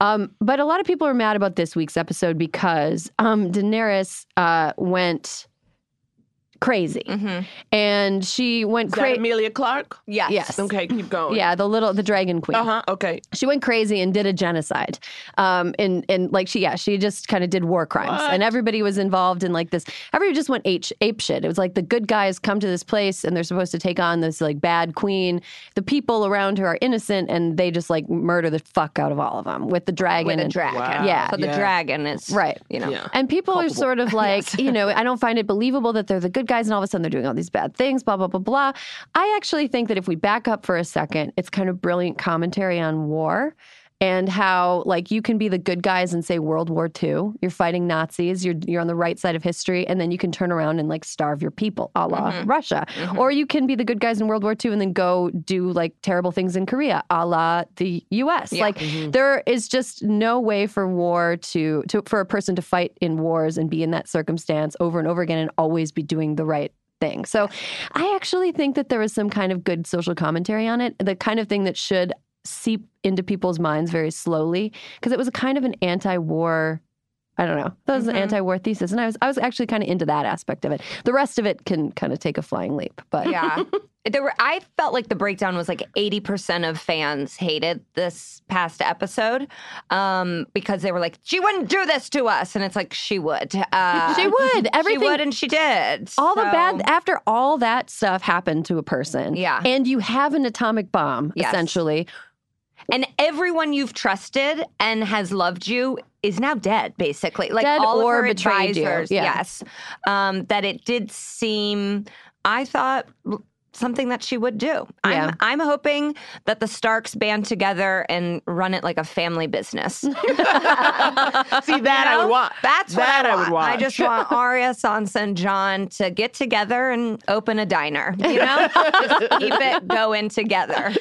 um, but a lot of people are mad about this week's episode because um, daenerys uh, went crazy Mhm. and she went crazy Emilia Clarke? Yes. yes Okay, keep going. yeah the little the dragon queen Uh huh. Okay. she went crazy and did a genocide um and and like she yeah she just kind of did war crimes What? and everybody was involved in like this everybody just went ape, ape shit it was like the good guys come to this place and they're supposed to take on this like bad queen the people around her are innocent and they just like murder the fuck out of all of them with the dragon With a and- dragon. Wow. Yeah. So the Yeah. dragon is Right. You know. Yeah. and people are sort of like, you know, I don't find it believable that they're the good guys and all of a sudden they're doing all these bad things, blah, blah, blah, blah. I actually think that if we back up for a second, it's kind of brilliant commentary on war and how like you can be the good guys and say World War II. You're fighting Nazis, you're you're on the right side of history, and then you can turn around and like starve your people, a la mm-hmm. Russia. Mm-hmm. Or you can be the good guys in World War II and then go do like terrible things in Korea, a la the US. Yeah. Like mm-hmm. there is just no way for war to, to for a person to fight in wars and be in that circumstance over and over again and always be doing the right thing. So I actually think that there was some kind of good social commentary on it, the kind of thing that should seep into people's minds very slowly because it was a kind of an anti-war I don't know. That was an anti-war thesis, and I was I was actually kind of into that aspect of it. The rest of it can kind of take a flying leap, but Yeah. There were I felt like the breakdown was like 80% of fans hated this past episode um, because they were like, she wouldn't do this to us. And it's like, she would. Uh, she would. She Everything would and she did. all the bad after all that stuff happened to a person. Yeah. and you have an atomic bomb Yes. essentially. And everyone you've trusted and has loved you is now dead, basically. Like Dead all or of her advisors. yeah. Yes. Um, that it did seem, I thought, something that she would do. Yeah. I'm, I'm hoping that the Starks band together and run it like a family business. See that I You would know? watch. That's what that I, I want. would watch. I just want Arya, Sansa, and Jon to get together and open a diner. You know, just keep it going together.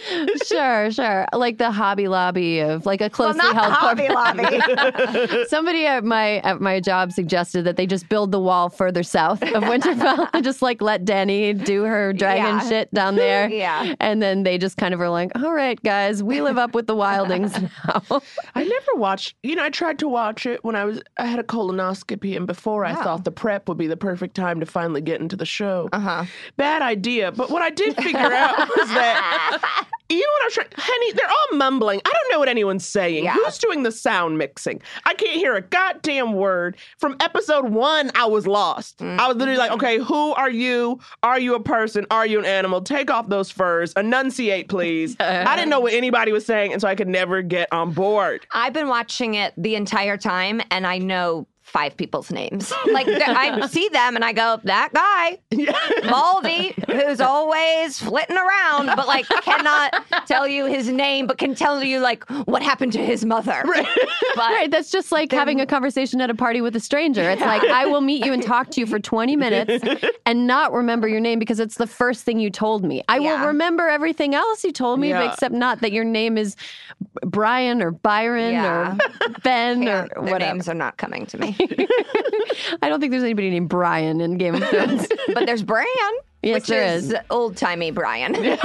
sure, sure. Like the Hobby Lobby of like a closely the held Hobby Lobby. Somebody at my at my job suggested that they just build the wall further south of Winterfell and just like let Dany do her dragon Yeah. Shit down there. Yeah. And then they just kind of are like, all right, guys, we live up with the wildings now. I never watched. You know, I tried to watch it when I was. I had a colonoscopy, and before I thought the prep would be the perfect time to finally get into the show. Uh Uh-huh. Bad idea. But what I did figure out was that. You know what I'm trying, honey? They're all mumbling. I don't know what anyone's saying. Yeah. Who's doing the sound mixing? I can't hear a goddamn word. From episode one, I was lost. I was literally like, mm-hmm. okay, who are you? Are you a person? Are you an animal? Take off those furs. Enunciate, please. I didn't know what anybody was saying, and so I could never get on board. I've been watching it the entire time, and I know five people's names. Like I see them, and I go, "That guy, Baldy, who's always flitting around, but like cannot tell you his name, but can tell you like what happened to his mother." But right, that's just like having a conversation at a party with a stranger. It's like I will meet you and talk to you for 20 minutes and not remember your name because it's the first thing you told me. I Yeah. will remember everything else you told me, Yeah. except not that your name is Brian or Byron Yeah. or Ben Yeah, or their whatever. names are not coming to me. I don't think there's anybody named Brian in Game of Thrones. but there's Bran, Yes, which there is is. old timey Brian.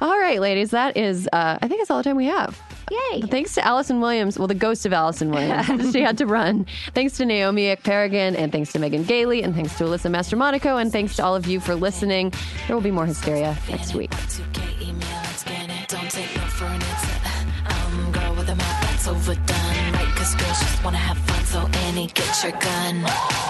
all right, ladies, that is, uh, I think that's all the time we have. Yay! Thanks to Allison Williams, well, the ghost of Allison Williams. she had to run. Thanks to Naomi Ekperigin, and thanks to Megan Gailey, and thanks to Alyssa Mastromonaco, and thanks to all of you for listening. There will be more hysteria next week. Get your gun.